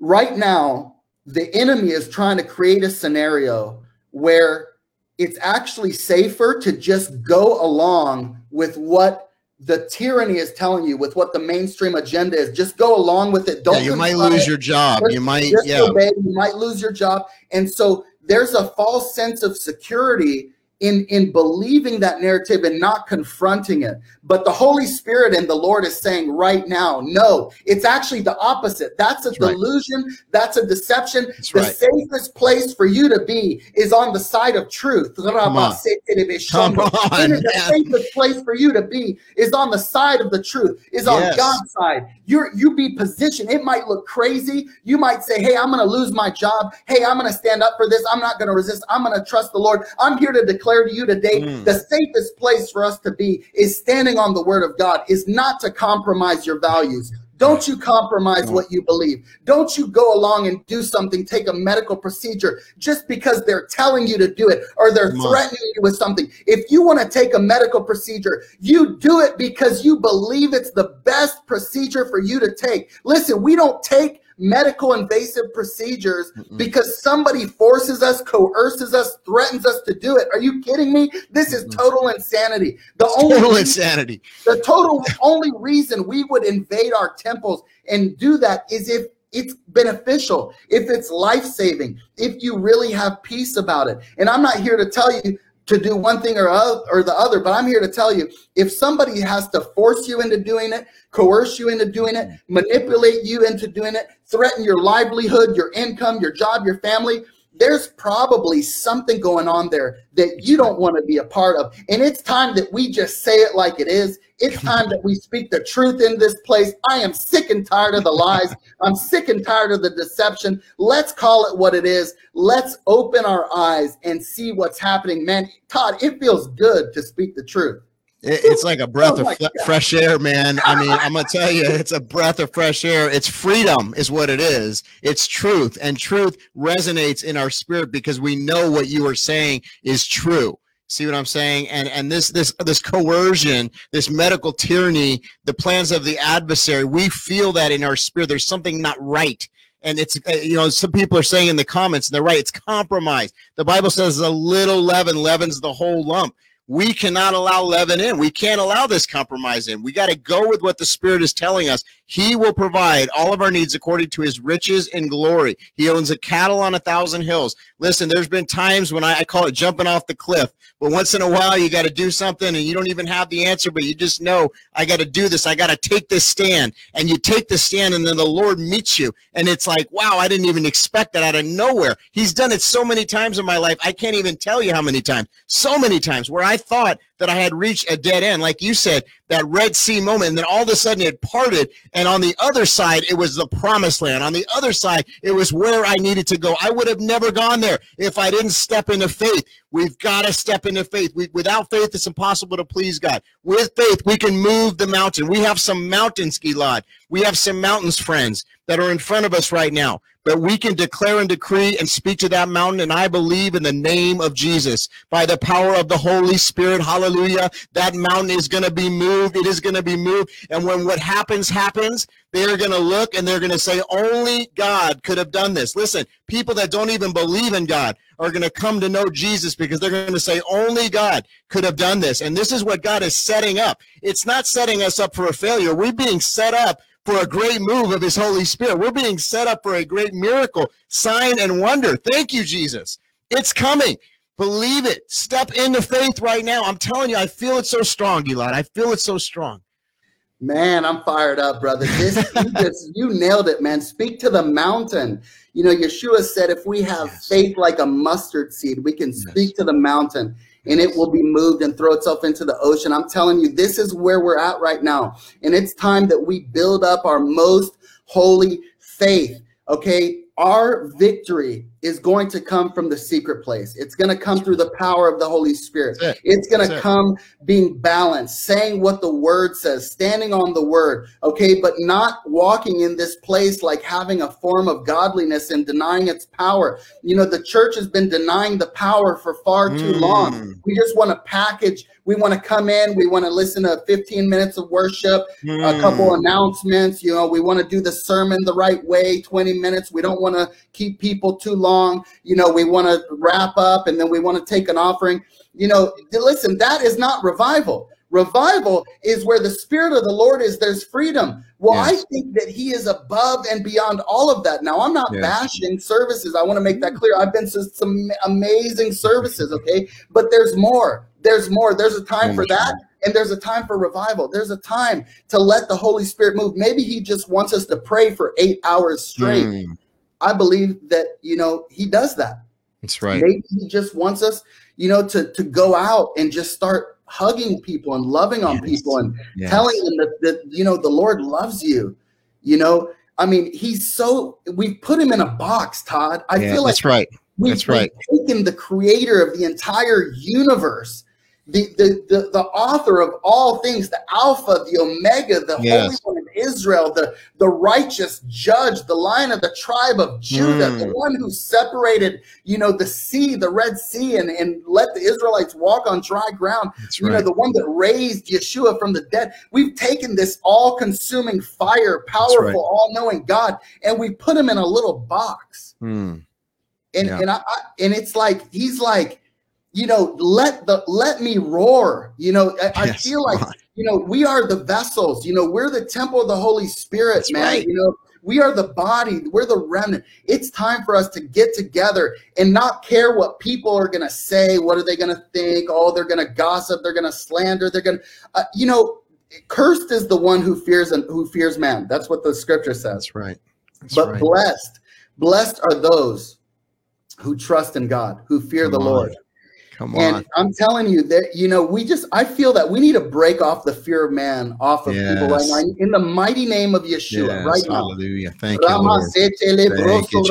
right now, the enemy is trying to create a scenario where it's actually safer to just go along with what the tyranny is telling you, with what the mainstream agenda is. Just go along with it. Don't. Yeah, you might lose your job. Just, you might. yeah. Obey. You might lose your job, and so there's a false sense of security in in believing that narrative and not confronting it but the holy spirit and the lord is saying right now no it's actually the opposite that's a that's delusion right. that's a deception that's the right. safest place for you to be is on the side of truth Come on. Come on, the safest place for you to be is on the side of the truth is on yes. god's side you're you be positioned. It might look crazy. You might say hey i'm gonna lose my job. Hey i'm gonna stand up for this. I'm not gonna resist. I'm gonna trust the lord. I'm here to declare declare to you today mm. the safest place for us to be is standing on the word of God, is not to compromise your values. Don't you compromise what you believe. Don't you go along and do something, take a medical procedure just because they're telling you to do it or they're threatening you with something. If you want to take a medical procedure, you do it because you believe it's the best procedure for you to take. Listen, we don't take medical invasive procedures Mm-mm. because somebody forces us, coerces us, threatens us to do it. Are you kidding me? This is total insanity. The only total insanity. The total only reason we would invade our temples and do that is if it's beneficial, if it's life saving, if you really have peace about it. And I'm not here to tell you to do one thing or, or the other. But I'm here to tell you if somebody has to force you into doing it, coerce you into doing it, mm-hmm. manipulate you into doing it, threaten your livelihood, your income, your job, your family, there's probably something going on there that you don't want to be a part of. And it's time that we just say it like it is. It's time that we speak the truth in this place. I am sick and tired of the lies. I'm sick and tired of the deception. Let's call it what it is. Let's open our eyes and see what's happening. Man, Todd, it feels good to speak the truth. It's like a breath oh of fresh air, man. I mean, I'm gonna tell you, it's a breath of fresh air. It's freedom, is what it is. It's truth, and truth resonates in our spirit because we know what you are saying is true. See what I'm saying? And and this this this coercion, this medical tyranny, the plans of the adversary, we feel that in our spirit. There's something not right. And it's uh, you know some people are saying in the comments, and they're right. It's compromise. The Bible says a little leaven leavens the whole lump we cannot allow leaven in. We can't allow this compromise in. We got to go with what the Spirit is telling us. He will provide all of our needs according to his riches and glory. He owns a cattle on a thousand hills. Listen, there's been times when I, I call it jumping off the cliff, but once in a while you got to do something and you don't even have the answer, but you just know I got to do this. I got to take this stand. And you take the stand and then the Lord meets you. And it's like, wow, I didn't even expect that out of nowhere. He's done it so many times in my life. I can't even tell you how many times. So many times where I thought that I had reached a dead end. Like you said, that Red Sea moment, and then all of a sudden it parted. And on the other side, it was the promised land. On the other side, it was where I needed to go. I would have never gone there if I didn't step into faith. We've got to step into faith. We, without faith, it's impossible to please God. With faith, we can move the mountain. We have some mountains, Gilad. We have some mountains, friends, that are in front of us right now. But we can declare and decree and speak to that mountain. And I believe in the name of Jesus, by the power of the Holy Spirit, hallelujah, that mountain is going to be moved. It is going to be moved. And when what happens, happens, they're going to look and they're going to say, only God could have done this. Listen, people that don't even believe in God are going to come to know Jesus because they're going to say, only God could have done this. And this is what God is setting up. It's not setting us up for a failure. We're being set up for a great move of his Holy Spirit. We're being set up for a great miracle, sign, and wonder. Thank you, Jesus. It's coming. Believe it. Step into faith right now. I'm telling you, I feel it so strong, Gilad. I feel it so strong. Man, I'm fired up, brother. This you just you nailed it, man. Speak to the mountain. You know, Yeshua said if we have yes. faith like a mustard seed, we can yes. speak to the mountain and it will be moved and throw itself into the ocean. I'm telling you, this is where we're at right now. And it's time that we build up our most holy faith. Okay our victory is going to come from the secret place. It's going to come through the power of the Holy Spirit. It. It's going to come being balanced, saying what the word says, standing on the word, okay, but not walking in this place like having a form of godliness and denying its power. You know, the church has been denying the power for far too mm. long. We just want to package we want to come in, we want to listen to 15 minutes of worship, mm. a couple announcements. You know, we want to do the sermon the right way, 20 minutes. We don't want to keep people too long. You know, we want to wrap up and then we want to take an offering. You know, listen, that is not revival. Revival is where the Spirit of the Lord is, there's freedom. Well, yes. I think that He is above and beyond all of that. Now, I'm not yes. bashing services. I want to make that clear. I've been to some amazing services, okay? But there's more. There's more. There's a time for that, and there's a time for revival. There's a time to let the Holy Spirit move. Maybe He just wants us to pray for eight hours straight. Mm. I believe that you know He does that. That's right. Maybe He just wants us, you know, to to go out and just start hugging people and loving on yes. people and yes. telling them that, that you know the Lord loves you. You know, I mean, He's so we put Him in a box, Todd. I yeah, feel like that's right. We've, that's right. taken the creator of the entire universe the, the, the, the, author of all things, the Alpha, the Omega, the yes. Holy Israel, the, the righteous judge, the lion of the tribe of Judah, mm. the one who separated, you know, the sea, the Red Sea, and, and let the Israelites walk on dry ground. That's you right. know, the one that raised Yeshua from the dead. We've taken this all consuming fire, powerful, right. all knowing God, and we put him in a little box. Mm. And, yeah. and I, I and it's like, he's like, you know, let the let me roar. You know, I, yes, I feel like you know we are the vessels. You know, we're the temple of the Holy Spirit, That's man. Right. You know, we are the body. We're the remnant. It's time for us to get together and not care what people are going to say. What are they going to think? Oh, they're going to gossip. They're going to slander. They're going to, uh, you know, cursed is the one who fears and who fears man. That's what the scripture says. That's right. That's but right. blessed, blessed are those who trust in God, who fear Come the on. Lord. Come on. And I'm telling you that, you know, we just, I feel that we need to break off the fear of man off of yes. people right now in the mighty name of Yeshua yes. right now. Hallelujah. Thank you. Lord. Thank you, Jesus.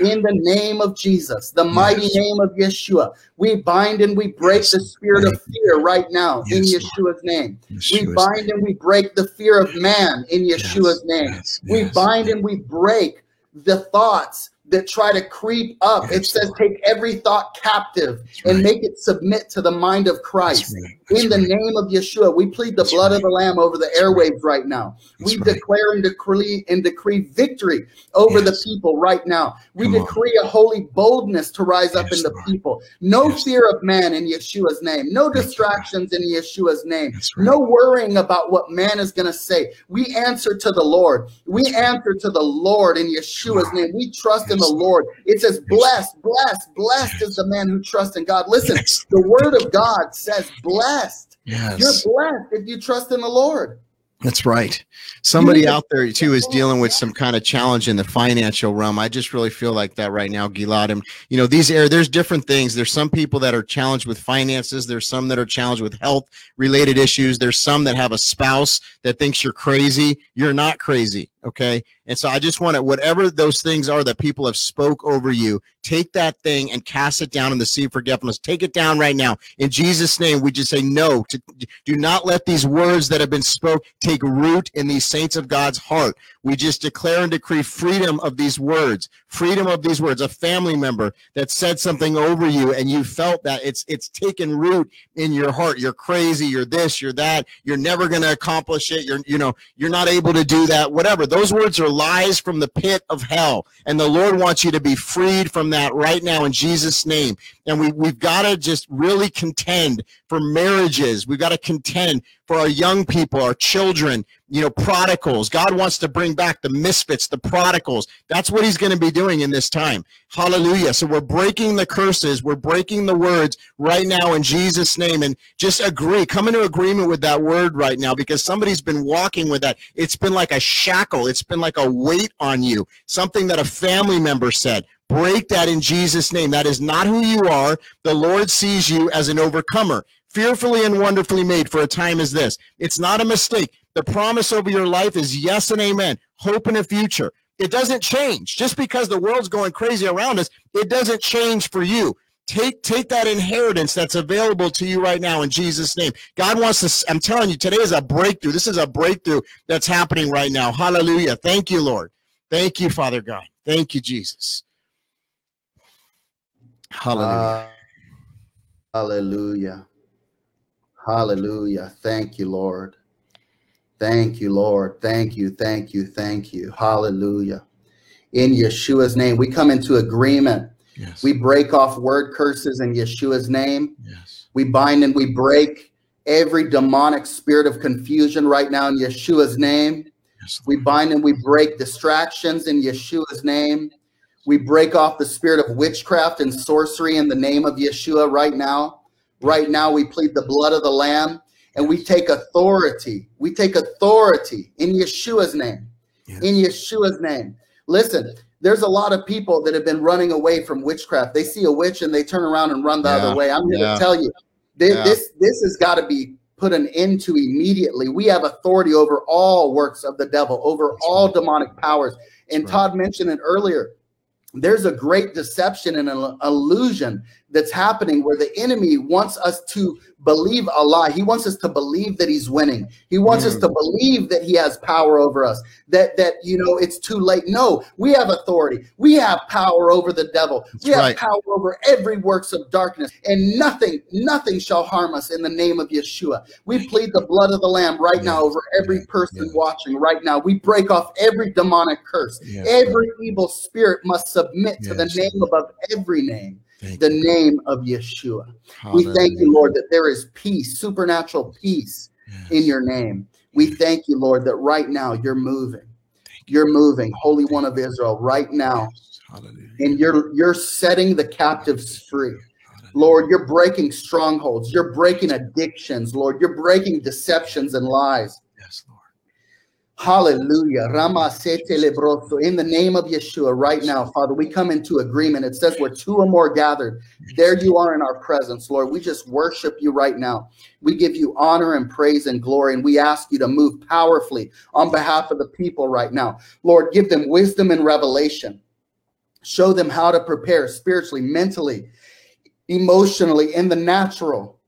In the name of Jesus, the mighty name of Yeshua, we bind and we break the spirit of fear right now in Yeshua's name. Yeshua's we bind name. and we break the fear of man in Yeshua's name. We bind and we break the thoughts that try to creep up. It says, take every thought captive and make it submit to the mind of Christ. Right. In the right. name of Yeshua, we plead the That's blood of the Lamb over the airwaves right now. That's we declare and decree and decree victory over yes. the people right now. We Come decree on. a holy boldness to rise up yes, in the Lord. people. No yes. fear of man in Yeshua's name. No distractions in Yeshua's name. No worrying about what man is going to say. We answer to the Lord. We answer to the Lord in Yeshua's name. We trust in the Lord. It says, blessed, blessed, blessed is the man who trusts in God. Listen, the word of God says, blessed. Yes. You're blessed if you trust in the Lord. That's right. Somebody out there too is dealing with some kind of challenge in the financial realm. I just really feel like that right now, Gilad. And you know, these areas, there's different things. There's some people that are challenged with finances. There's some that are challenged with health related issues. There's some that have a spouse that thinks you're crazy. You're not crazy. Okay. And so I just want to, whatever those things are that people have spoke over you, take that thing and cast it down in the sea of forgetfulness. Take it down right now. In Jesus' name, we just say no to do not let these words that have been spoke take root in these saints of God's heart. We just declare and decree freedom of these words, freedom of these words. A family member that said something over you and you felt that it's it's taken root in your heart. You're crazy, you're this, you're that, you're never gonna accomplish it, you're you know, you're not able to do that, whatever. Those words are lies from the pit of hell. And the Lord wants you to be freed from that right now in Jesus' name. And we, we've got to just really contend for marriages. We've got to contend for our young people, our children, you know, prodigals. God wants to bring back the misfits, the prodigals. That's what he's going to be doing in this time. Hallelujah. So we're breaking the curses. We're breaking the words right now in Jesus' name. And just agree, come into agreement with that word right now because somebody's been walking with that. It's been like a shackle. It's been like a weight on you. Something that a family member said. Break that in Jesus' name. That is not who you are. The Lord sees you as an overcomer, fearfully and wonderfully made for a time as this. It's not a mistake. The promise over your life is yes and amen. Hope in a future. It doesn't change. Just because the world's going crazy around us, it doesn't change for you. Take take that inheritance that's available to you right now in Jesus' name. God wants to. I'm telling you, today is a breakthrough. This is a breakthrough that's happening right now. Hallelujah. Thank you, Lord. Thank you, Father God. Thank you, Jesus. Hallelujah. Uh, hallelujah. Hallelujah. Thank you, Lord. Thank you, Lord. Thank you. Thank you. Thank you. Hallelujah. In Yeshua's name, we come into agreement. Yes. We break off word curses in Yeshua's name. Yes. We bind and we break every demonic spirit of confusion right now in Yeshua's name. Yes, we bind and we break distractions in Yeshua's name. We break off the spirit of witchcraft and sorcery in the name of Yeshua right now. Right now, we plead the blood of the Lamb and we take authority. We take authority in Yeshua's name. Yes. In Yeshua's name. Listen, there's a lot of people that have been running away from witchcraft. They see a witch and they turn around and run the yeah. other way. I'm here yeah. to tell you, this, yeah. this, this has got to be put an end to immediately. We have authority over all works of the devil, over That's all right. demonic powers. And right. Todd mentioned it earlier there's a great deception and an illusion that's happening where the enemy wants us to believe a lie. He wants us to believe that he's winning. He wants mm. us to believe that he has power over us. That that you know it's too late. No, we have authority. We have power over the devil. That's we have right. power over every works of darkness, and nothing, nothing shall harm us in the name of Yeshua. We plead the blood of the Lamb right now over every person watching right now. We break off every demonic curse. every evil spirit must submit to the name above every name. Thank the you. name of Yeshua. Hallelujah. We thank you, Lord, that there is peace, supernatural peace yes. in your name. We thank you, Lord, that right now you're moving. You're moving, Holy One of Israel, right now. Hallelujah. And you're you're setting the captives free. Lord, you're breaking strongholds. You're breaking addictions, Lord. You're breaking deceptions and lies. Hallelujah. Rama In the name of Yeshua, right now, Father, we come into agreement. It says where two or more gathered, there you are in our presence, Lord. We just worship you right now. We give you honor and praise and glory, and we ask you to move powerfully on behalf of the people right now. Lord, give them wisdom and revelation. Show them how to prepare spiritually, mentally, emotionally, in the natural.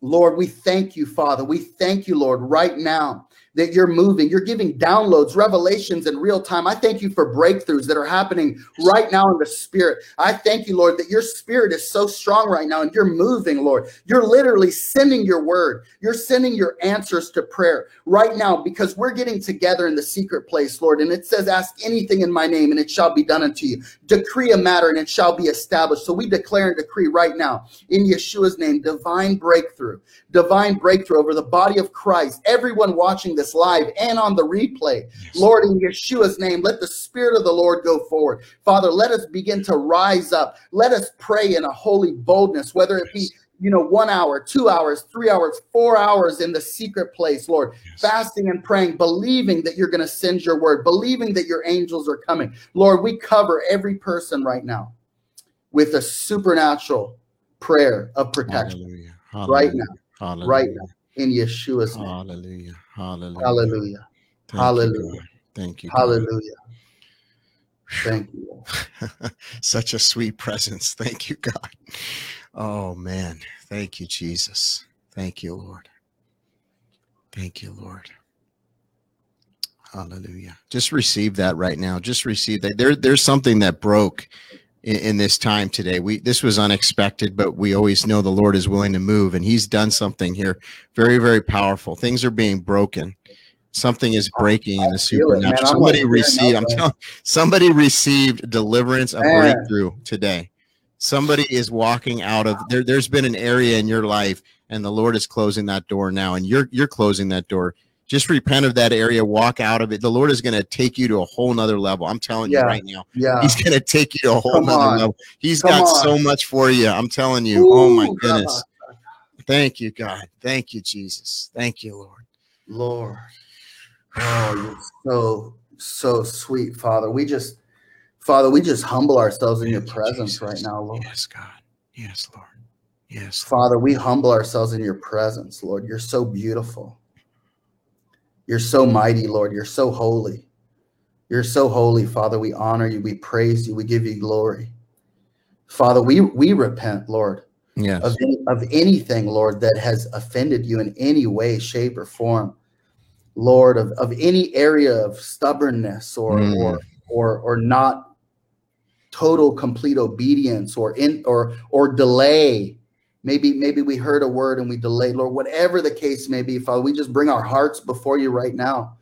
Lord, we thank you, Father. We thank you, Lord, right now that you're moving. You're giving downloads, revelations in real time. I thank you for breakthroughs that are happening right now in the spirit. I thank you, Lord, that your spirit is so strong right now and you're moving, Lord. You're literally sending your word. You're sending your answers to prayer right now because we're getting together in the secret place, Lord. And it says, Ask anything in my name and it shall be done unto you. Decree a matter and it shall be established. So we declare and decree right now in Yeshua's name divine breakthrough, divine breakthrough over the body of Christ. Everyone watching this live and on the replay. Yes. Lord, in Yeshua's name, let the Spirit of the Lord go forward. Father, let us begin to rise up. Let us pray in a holy boldness, whether it be you know, one hour, two hours, three hours, four hours in the secret place, Lord, yes. fasting and praying, believing that you're going to send your word, believing that your angels are coming. Lord, we cover every person right now with a supernatural prayer of protection Hallelujah. Hallelujah. right now, Hallelujah. right now in Yeshua's name. Hallelujah. Hallelujah. Hallelujah. Thank Hallelujah. You, Thank you. Hallelujah. Thank you. Such a sweet presence. Thank you, God. Oh, man. Thank you, Jesus. Thank you, Lord. Thank you, Lord. Hallelujah. Just receive that right now. Just receive that. There, there's something that broke in, in, this time today. We this was unexpected, but we always know the Lord is willing to move, and He's done something here very, very powerful. Things are being broken. Something is breaking in the supernatural. somebody like received. I'm telling. Somebody received deliverance, a man. breakthrough today. Somebody is walking out of there. There's been an area in your life, and the Lord is closing that door now, and you're you're closing that door just repent of that area, walk out of it. The Lord is going to take you to a whole nother level. I'm telling yeah. you right now. Yeah. He's going to take you to a whole Come nother on. level. He's Come got on. so much for you. I'm telling you. Oh, Ooh, oh my goodness. God. Thank you, God. Thank you, Jesus. Thank you, Lord. Lord. Oh, you're so, so sweet, Father. We just, Father, we just humble ourselves in your presence Jesus. right now, Lord. Yes, God. Yes, Lord. Yes. Father, we humble ourselves in your presence, Lord. You're so beautiful. You're so mighty, Lord. You're so holy. You're so holy, Father. We honor you. We praise you. We give you glory. Father, we, we repent, Lord, yes. of, any, of anything, Lord, that has offended you in any way, shape, or form. Lord, of, of any area of stubbornness or, mm. or, or, or not total complete obedience or in or or delay Maybe, maybe we heard a word and we delayed, Lord, whatever the case may be, Father, we just bring our hearts before you right now.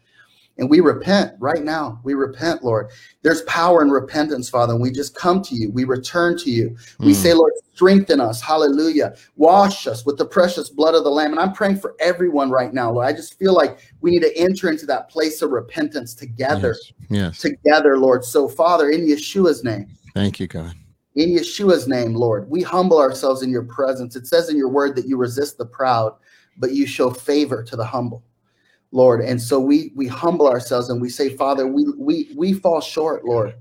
And we repent right now. We repent, Lord. There's power in repentance, Father. And we just come to you. We return to you. We mm. say, Lord, strengthen us. Hallelujah. Wash us with the precious blood of the Lamb. And I'm praying for everyone right now, Lord. I just feel like we need to enter into that place of repentance together. Yes. yes. Together, Lord. So, Father, in Yeshua's name. Thank you, God. In Yeshua's name, Lord, we humble ourselves in your presence. It says in your word that you resist the proud, but you show favor to the humble. Lord, and so we we humble ourselves and we say, Father, we we we fall short, Lord.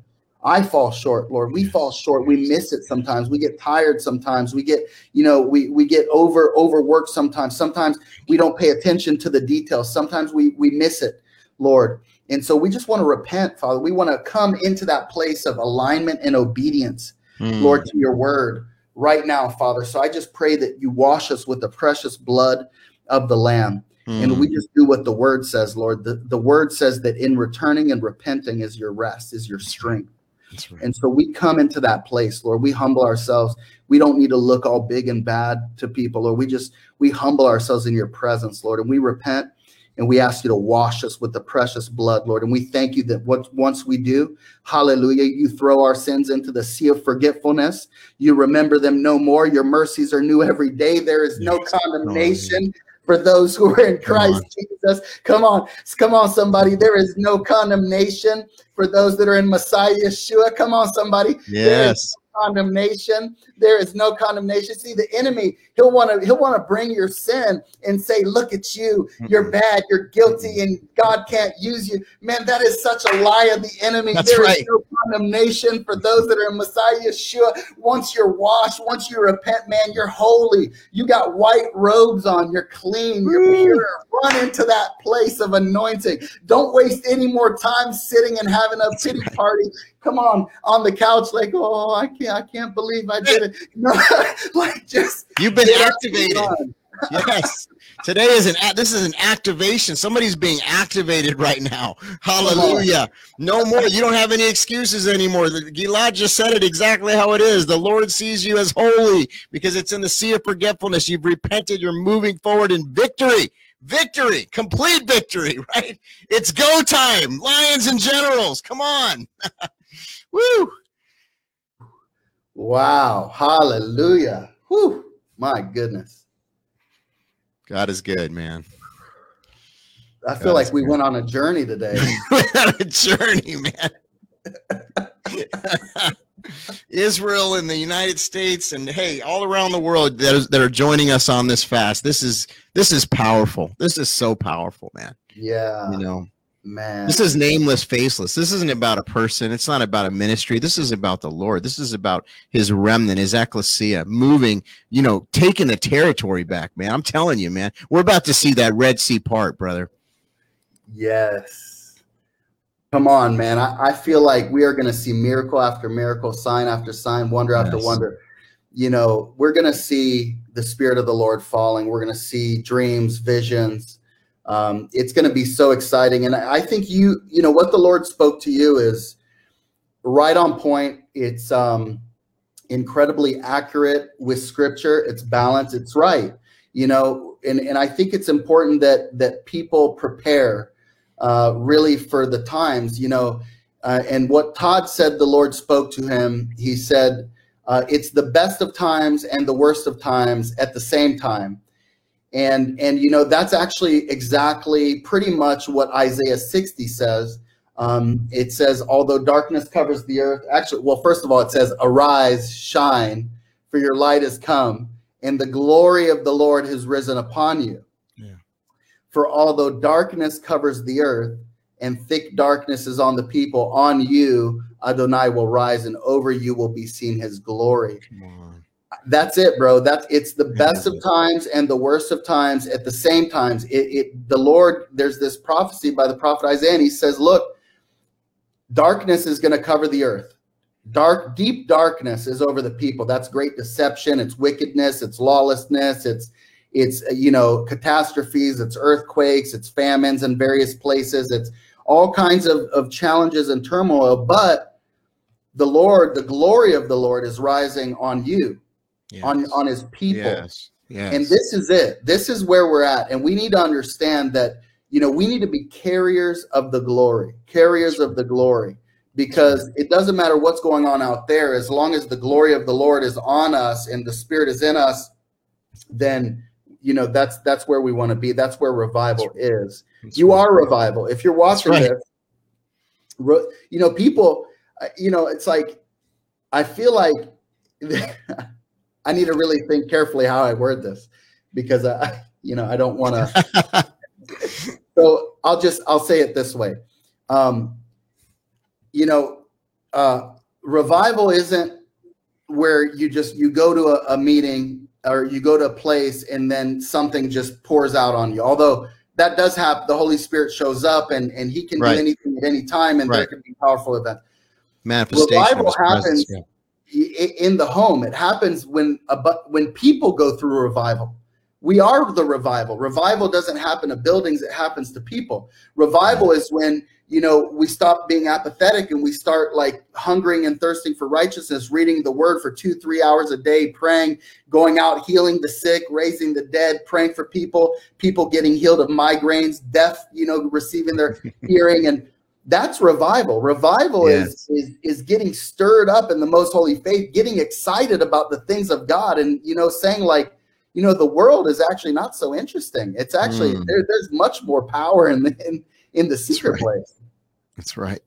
I fall short, Lord. We fall short. We miss it sometimes. We get tired sometimes. We get, you know, we we get over overworked sometimes. Sometimes we don't pay attention to the details. Sometimes we we miss it, Lord. And so we just want to repent, Father. We want to come into that place of alignment and obedience mm. Lord, to your word right now, Father. So I just pray that you wash us with the precious blood of the Lamb. Mm. And we just do what the word says, Lord. The, the word says that in returning and repenting is your rest, is your strength. Right. And so we come into that place, Lord. We humble ourselves. We don't need to look all big and bad to people, or we just we humble ourselves in your presence, Lord, and we repent and we ask you to wash us with the precious blood, Lord. And we thank you that what once we do, hallelujah, you throw our sins into the sea of forgetfulness. You remember them no more. Your mercies are new every day. There is no condemnation for those who are in Christ Jesus. Come on, come on, somebody. There is no condemnation for those that are in Messiah Yeshua. Come on, somebody. Yes condemnation. There is no condemnation. See, the enemy, he'll want to he'll want to bring your sin and say, "Look at you. You're bad. You're guilty, and God can't use you." Man, that is such a lie of the enemy. That's there right. is no condemnation for those that are in Messiah Yeshua. Once you're washed, once you repent, man, you're holy. You got white robes on. You're clean. You're pure. Run into that place of anointing. Don't waste any more time sitting and having a pity party come on on the couch like oh i can't i can't believe i did it. No like just you've been activated. yes. Today is an this is an activation. Somebody's being activated right now. Hallelujah. No more. You don't have any excuses anymore. Gilad just said it exactly how it is. The lord sees you as holy because it's in the sea of forgetfulness. You've repented. You're moving forward in victory. Victory, complete victory, right? It's go time. Lions and generals, come on. Woo! Wow. Hallelujah. Woo. My goodness. God is good, man. I feel God like we good. went on a journey today. a journey, man. Israel and the United States and hey, all around the world that, is, that are joining us on this fast. This is this is powerful. This is so powerful, man. Yeah. You know, Man. This is nameless, faceless. This isn't about a person. It's not about a ministry. This is about the Lord. This is about his remnant, his ecclesia, moving, you know, taking the territory back, man. I'm telling you, man. We're about to see that Red Sea part, brother. Yes. Come on, man. I, I feel like we are going to see miracle after miracle, sign after sign, wonder yes. after wonder. You know, we're going to see the Spirit of the Lord falling. We're going to see dreams, visions. Um, it's going to be so exciting. And I think you, you know, what the Lord spoke to you is right on point. It's um, incredibly accurate with Scripture. It's balanced. It's right. You know, and and I think it's important that that people prepare uh, really for the times, you know. Uh, and what Todd said, the Lord spoke to him. He said, uh, "It's the best of times and the worst of times at the same time." And and you know that's actually exactly pretty much what Isaiah 60 says. Um, it says, "Although darkness covers the earth," actually, well, first of all, it says, "Arise, shine, for your light has come, and the glory of the Lord has risen upon you." For although darkness covers the earth and thick darkness is on the people, on you Adonai will rise, and over you will be seen his glory. That's it, bro. That's it's the best of times and the worst of times at the same times. It, it the Lord, there's this prophecy by the prophet Isaiah, and he says, Look, darkness is going to cover the earth. Dark, deep darkness is over the people. That's great deception, it's wickedness, it's lawlessness, it's it's you know catastrophes. It's earthquakes. It's famines in various places. It's all kinds of, of challenges and turmoil. But the lord the glory of the lord is rising on you yes. on on his people yes. Yes. and this is it this is where we're at and we need to understand that you know we need to be carriers of the glory carriers of the glory because it doesn't matter what's going on out there as long as the glory of the lord is on us and the spirit is in us then you know that's that's where we want to be that's where revival is that's you right. are revival if you're watching right. this you know people uh, you know it's like i feel like i need to really think carefully how i word this because i you know i don't want to so i'll just i'll say it this way um you know uh revival isn't where you just you go to a, a meeting or you go to a place and then something just pours out on you. Although that does happen, the Holy Spirit shows up and and He can right. do anything at any time, and right. there can be powerful events. Manifestation. Revival happens yeah. In the home. It happens when when people go through a revival. We are the revival. Revival doesn't happen to buildings; it happens to people. Revival is when you know, we stop being apathetic and we start like hungering and thirsting for righteousness, reading the word for two, three hours a day, praying, going out, healing the sick, raising the dead, praying for people, people getting healed of migraines, deaf, you know, receiving their hearing. And that's revival. Revival yes. is, is is getting stirred up in the most holy faith, getting excited about the things of God, and you know, saying like, you know, the world is actually not so interesting. It's actually mm. there, there's much more power in, in in the secret right. place. That's right.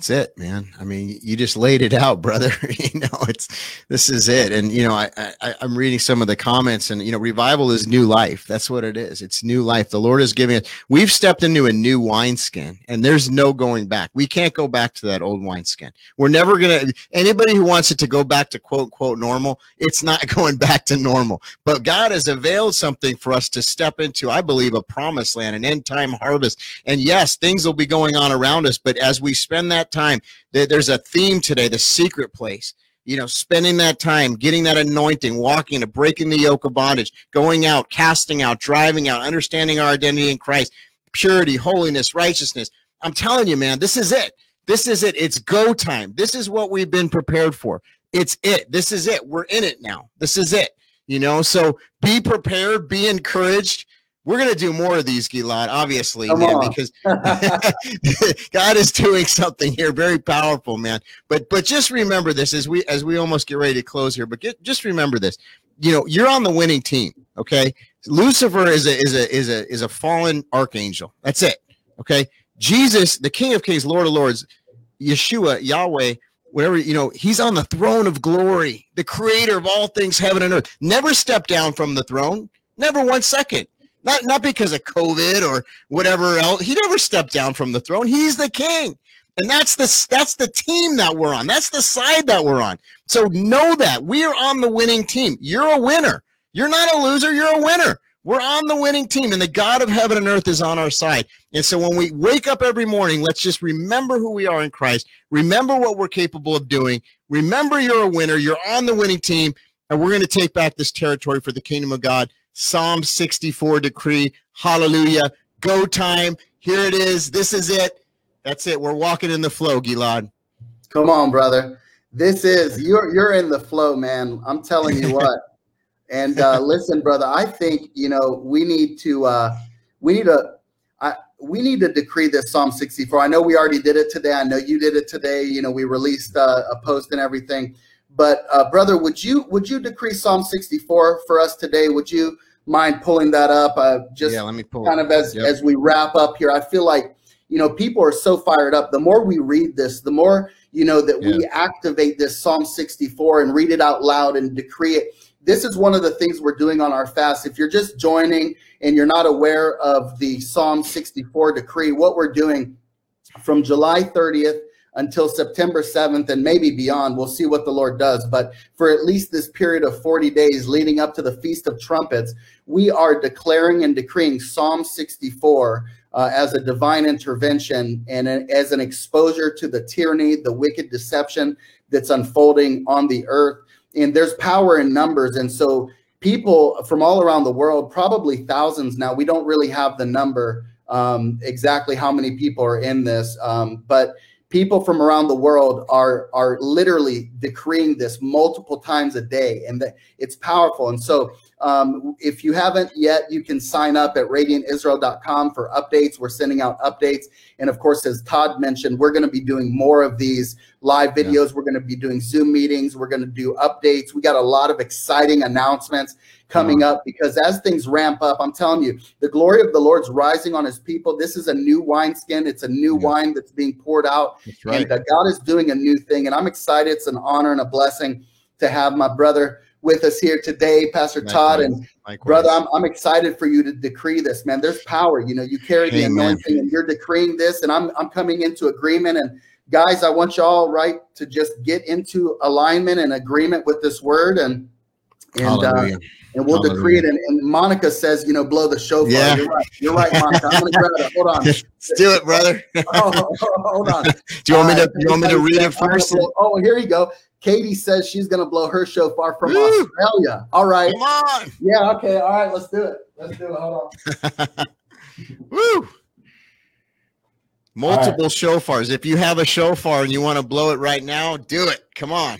That's it, man. I mean, you just laid it out, brother. you know, it's this is it. And you know, I, I I'm reading some of the comments, and you know, revival is new life. That's what it is. It's new life. The Lord is giving us. We've stepped into a new wineskin, and there's no going back. We can't go back to that old wineskin. We're never gonna. Anybody who wants it to go back to quote quote normal, it's not going back to normal. But God has availed something for us to step into. I believe a promised land, an end time harvest. And yes, things will be going on around us, but as we spend that time. There's a theme today, the secret place. You know, spending that time, getting that anointing, walking to breaking the yoke of bondage, going out, casting out, driving out, understanding our identity in Christ, purity, holiness, righteousness. I'm telling you, man, this is it. This is it. It's go time. This is what we've been prepared for. It's it. This is it. We're in it now. This is it. You know, so be prepared, be encouraged we're going to do more of these, Gilad, obviously, Come man, on. because God is doing something here very powerful, man. But but just remember this as we as we almost get ready to close here. But get, just remember this. You know, you're on the winning team. Okay, Lucifer is a is a is a is a fallen archangel. That's it. Okay, Jesus, the King of Kings, Lord of Lords, Yeshua, Yahweh, whatever you know, he's on the throne of glory, the Creator of all things, heaven and earth. Never step down from the throne. Never one second. Not not because of COVID or whatever else. He never stepped down from the throne. He's the king. And that's the that's the team that we're on. That's the side that we're on. So know that we are on the winning team. You're a winner. You're not a loser, you're a winner. We're on the winning team, and the God of heaven and earth is on our side. And so when we wake up every morning, let's just remember who we are in Christ. Remember what we're capable of doing. Remember you're a winner. You're on the winning team, and we're going to take back this territory for the kingdom of God. Psalm 64 decree. Hallelujah. Go time. Here it is. This is it. That's it. We're walking in the flow, Gilad. Come on, brother. This is you're you're in the flow, man. I'm telling you what. And uh, listen, brother, I think you know we need to uh, we need to I, we need to decree this Psalm 64. I know we already did it today. I know you did it today. You know we released uh, a post and everything. But uh, brother, would you would you decree Psalm 64 for us today? Would you mind pulling that up? Uh, just yeah, let me pull kind of as yep. as we wrap up here. I feel like you know people are so fired up. The more we read this, the more you know that yeah. we activate this Psalm 64 and read it out loud and decree it this is one of the things we're doing on our fast. If you're just joining and you're not aware of the Psalm 64 decree, what we're doing from July 30th until September 7th and maybe beyond, we'll see what the Lord does. But for at least this period of 40 days leading up to the Feast of Trumpets, we are declaring and decreeing Psalm 64 uh, as a divine intervention and a, as an exposure to the tyranny, the wicked deception that's unfolding on the earth. And there's power in numbers. And so people from all around the world probably thousands now we don't really have the number um, exactly how many people are in this um, but people from around the world are are literally decreeing this multiple times a day and that it's powerful. And so um, if you haven't yet you can sign up at radiantisrael.com for updates. We're sending out updates. And of course as todd mentioned we're going to be doing more of these live videos. Yeah. we're going to be doing zoom meetings. We're going to do updates. We got a lot of exciting announcements coming up because as things ramp up, I'm telling you, the glory of the Lord's rising on his people. This is a new wineskin. It's a new yeah. wine that's being poured out. Right. And uh, God is doing a new thing. And I'm excited. It's an honor and a blessing to have my brother with us here today, Pastor Likewise. Todd. And Likewise. brother, I'm, I'm excited for you to decree this, man. There's power. You know, you carry the Amen. anointing and you're decreeing this. And I'm, I'm coming into agreement. And guys, I want y'all, right, to just get into alignment and agreement with this word. And, and, uh, and we'll Hallelujah. decree it. And, and, Monica says, you know, blow the shofar. Yeah. You're right. You're right, Monica. I'm gonna grab it. Hold on. Let's do it, brother. oh, hold on. do you want me to? Uh, you want me to read it first? Blow, oh, here you go. Katie says she's gonna blow her shofar from Woo! Australia. All right. Come on. Yeah. Okay. All right. Let's do it. Let's do it. Hold on. Woo. Multiple right. shofars. If you have a shofar and you want to blow it right now, do it. Come on.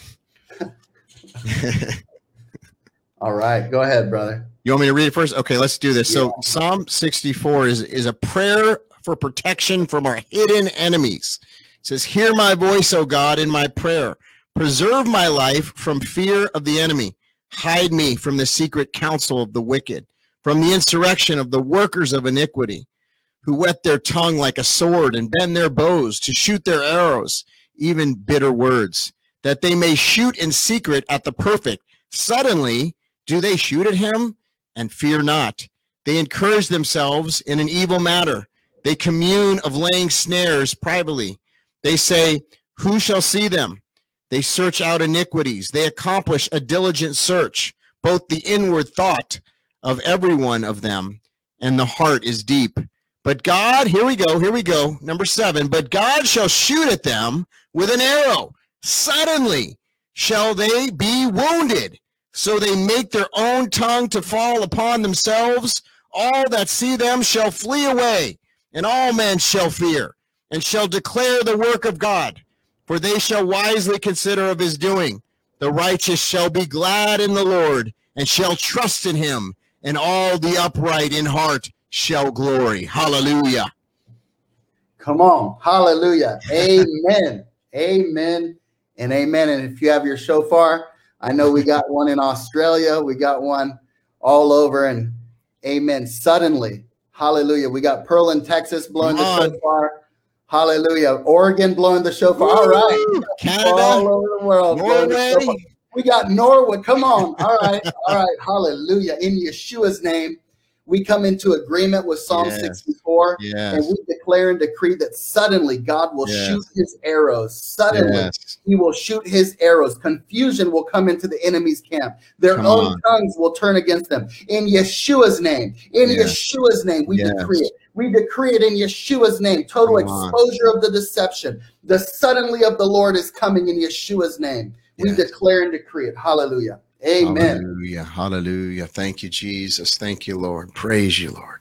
All right, go ahead, brother. You want me to read it first? Okay, let's do this. Yeah. So Psalm 64 is is a prayer for protection from our hidden enemies. It says, "Hear my voice, O God, in my prayer. Preserve my life from fear of the enemy. Hide me from the secret counsel of the wicked, from the insurrection of the workers of iniquity, who whet their tongue like a sword and bend their bows to shoot their arrows, even bitter words, that they may shoot in secret at the perfect. Suddenly do they shoot at him? And fear not. They encourage themselves in an evil matter. They commune of laying snares privately. They say, Who shall see them? They search out iniquities. They accomplish a diligent search, both the inward thought of every one of them, and the heart is deep. But God, here we go, here we go, number seven, but God shall shoot at them with an arrow. Suddenly shall they be wounded so they make their own tongue to fall upon themselves. All that see them shall flee away, and all men shall fear, and shall declare the work of God, for they shall wisely consider of his doing. The righteous shall be glad in the Lord, and shall trust in him, and all the upright in heart shall glory. Hallelujah. Come on. Hallelujah. Amen. amen. And amen. And if you have your shofar, I know we got one in Australia. We got one all over. And amen. Suddenly, hallelujah. We got Pearl in Texas blowing the shofar. Hallelujah. Oregon blowing the shofar. Woo! All right. Canada. All over the world. Norway. We got Norway. Come on. All right. All right. Hallelujah. In Yeshua's name, We come into agreement with Psalm Yes. 64 Yes. and we declare and decree that suddenly God will Yes. shoot his arrows. Suddenly he will shoot his arrows. Confusion will come into the enemy's camp. Their Come own on. tongues will turn against them. In Yeshua's name, in Yes. Yeshua's name, we decree it. We decree it in Yeshua's name. Total Come on. exposure of the deception. The suddenly of the Lord is coming in Yeshua's name. We declare and decree it. Hallelujah. Amen. Hallelujah. Hallelujah. Thank you, Jesus. Thank you, Lord. Praise you, Lord.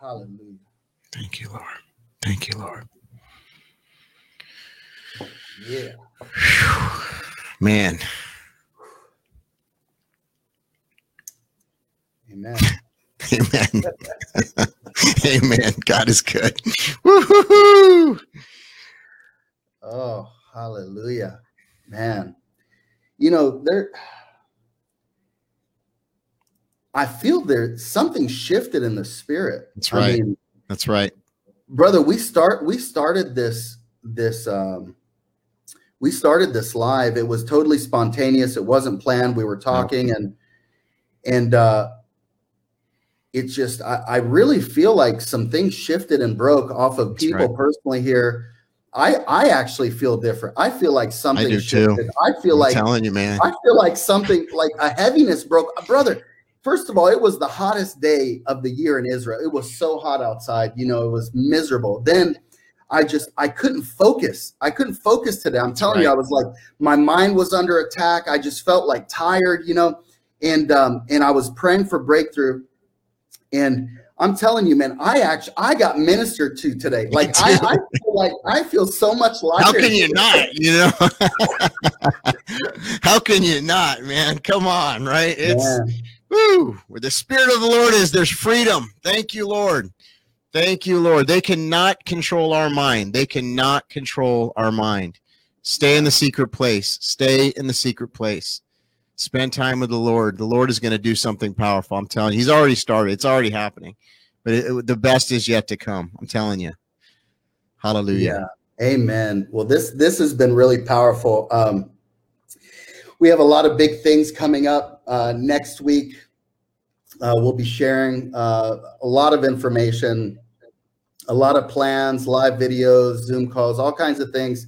Hallelujah. Thank you, Lord. Thank you, Lord. Yeah. Man, Amen. amen. amen. God is good. Woo-hoo-hoo. Oh, hallelujah. Man. You know, there I feel there something shifted in the spirit. That's I right. mean, That's right. brother, we start we started this this um we started this live. It was totally spontaneous. It wasn't planned. We were talking and and uh it's just I, I really feel like some things shifted and broke off of people right. personally here. I I actually feel different. I feel like something do too. shifted. I feel I'm like telling you, man. I feel like something like a heaviness broke. Brother, first of all, it was the hottest day of the year in Israel. It was so hot outside, you know, it was miserable. Then I just I couldn't focus. I couldn't focus today. I'm telling you. I was like my mind was under attack. I just felt like tired, you know, and um and I was praying for breakthrough. And I'm telling you, man, I actually I got ministered to today. Like I, I feel like I feel so much lighter. How can you not? You know? How can you not, man? Come on, right? It's Man. woo, where the spirit of the Lord is, there's freedom. Thank you, Lord. Thank you, Lord. They cannot control our mind. They cannot control our mind. Stay in the secret place. Stay in the secret place. Spend time with the Lord. The Lord is going to do something powerful. I'm telling you, He's already started. It's already happening. But it, it- the best is yet to come. I'm telling you. Hallelujah. Yeah. Amen. Well, this this has been really powerful. Um, we have a lot of big things coming up uh, next week. Uh, we'll be sharing uh, a lot of information, a lot of plans, live videos, Zoom calls, all kinds of things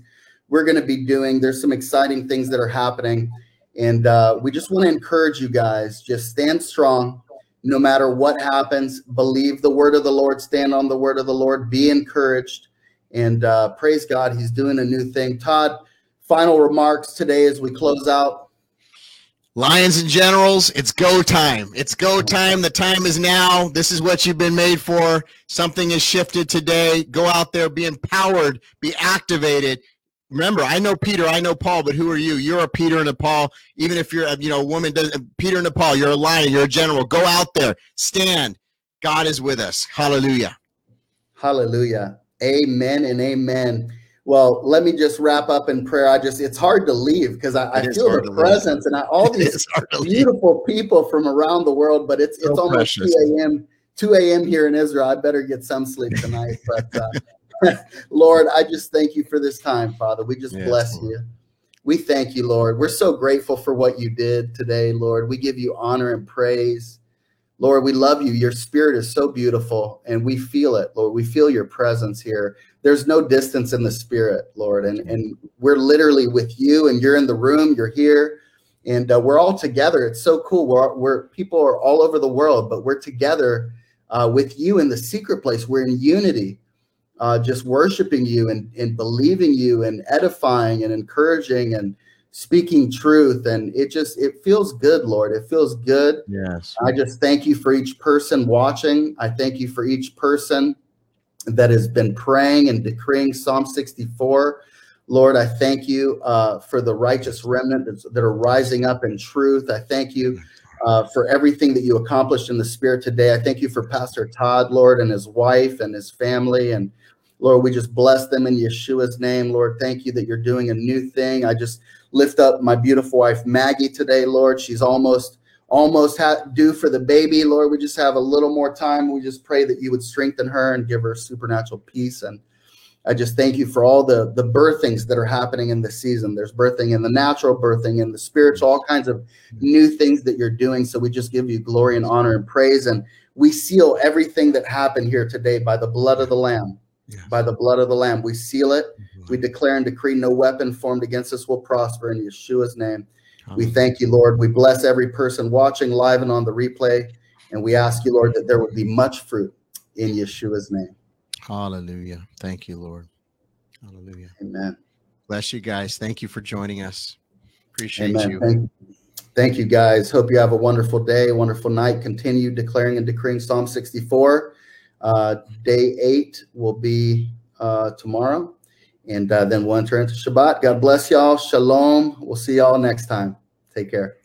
we're going to be doing. There's some exciting things that are happening, and uh, we just want to encourage you guys. Just stand strong, no matter what happens. Believe the word of the Lord. Stand on the word of the Lord. Be encouraged. And uh, praise God, He's doing a new thing. Todd, final remarks today as we close out. Lions and Generals, it's go time. It's go time. The time is now. This is what you've been made for. Something has shifted today. Go out there, be empowered, be activated. Remember, I know Peter, I know Paul, but who are you? You're a Peter and a Paul. Even if you're a you know a woman, doesn't Peter and a Paul, you're a lion, you're a general. Go out there, stand. God is with us. Hallelujah. Hallelujah. Amen and amen. Well, let me just wrap up in prayer. I just, it's hard to leave because I, I feel the to leave. presence and I, all these to leave. beautiful people from around the world, but it's, So it's almost precious. 2 a.m. 2 a.m. here in Israel. I better get some sleep tonight. But uh, Lord, I just thank you for this time, Father. We just Yes, bless Lord. you. We thank you, Lord. We're so grateful for what you did today, Lord. We give you honor and praise. Lord, we love you. Your spirit is so beautiful and we feel it, Lord. We feel your presence here. There's no distance in the spirit, Lord. And, and we're literally with you and you're in the room, you're here, and uh, we're all together. It's so cool. We're, we're people are all over the world, but we're together uh, with you in the secret place. We're in unity, uh, just worshiping you and, and believing you and edifying and encouraging and speaking truth. And it just, it feels good, Lord. It feels good. Yes. I just thank you for each person watching. I thank you for each person that has been praying and decreeing Psalm 64. Lord, I thank you uh, for the righteous remnant that's, that are rising up in truth. I thank you uh, for everything that you accomplished in the spirit today. I thank you for Pastor Todd, Lord, and his wife and his family. And Lord, we just bless them in Yeshua's name. Lord, thank you that you're doing a new thing. I just lift up my beautiful wife, Maggie, today, Lord. She's almost almost ha- due for the baby lord we just have a little more time we just pray that you would strengthen her and give her supernatural peace and I just thank you for all the the birthings that are happening in this season. There's birthing in the natural, birthing in the spiritual, all kinds of new things that you're doing. So we just give you glory and honor and praise, and we seal everything that happened here today by the blood of the Lamb. By the blood of the Lamb, we seal it. Mm-hmm. We declare and decree no weapon formed against us will prosper in Yeshua's name. We thank you, Lord. We bless every person watching live and on the replay, and we ask you, Lord, that there would be much fruit in Yeshua's name. Hallelujah. Thank you, Lord. Hallelujah. Amen. Bless you guys. Thank you for joining us. Appreciate Amen. you. Thank, thank you, guys. Hope you have a wonderful day, wonderful night. Continue declaring and decreeing Psalm 64. Uh, day eight will be uh, tomorrow. And uh, then we'll enter into Shabbat. God bless y'all. Shalom. We'll see y'all next time. Take care.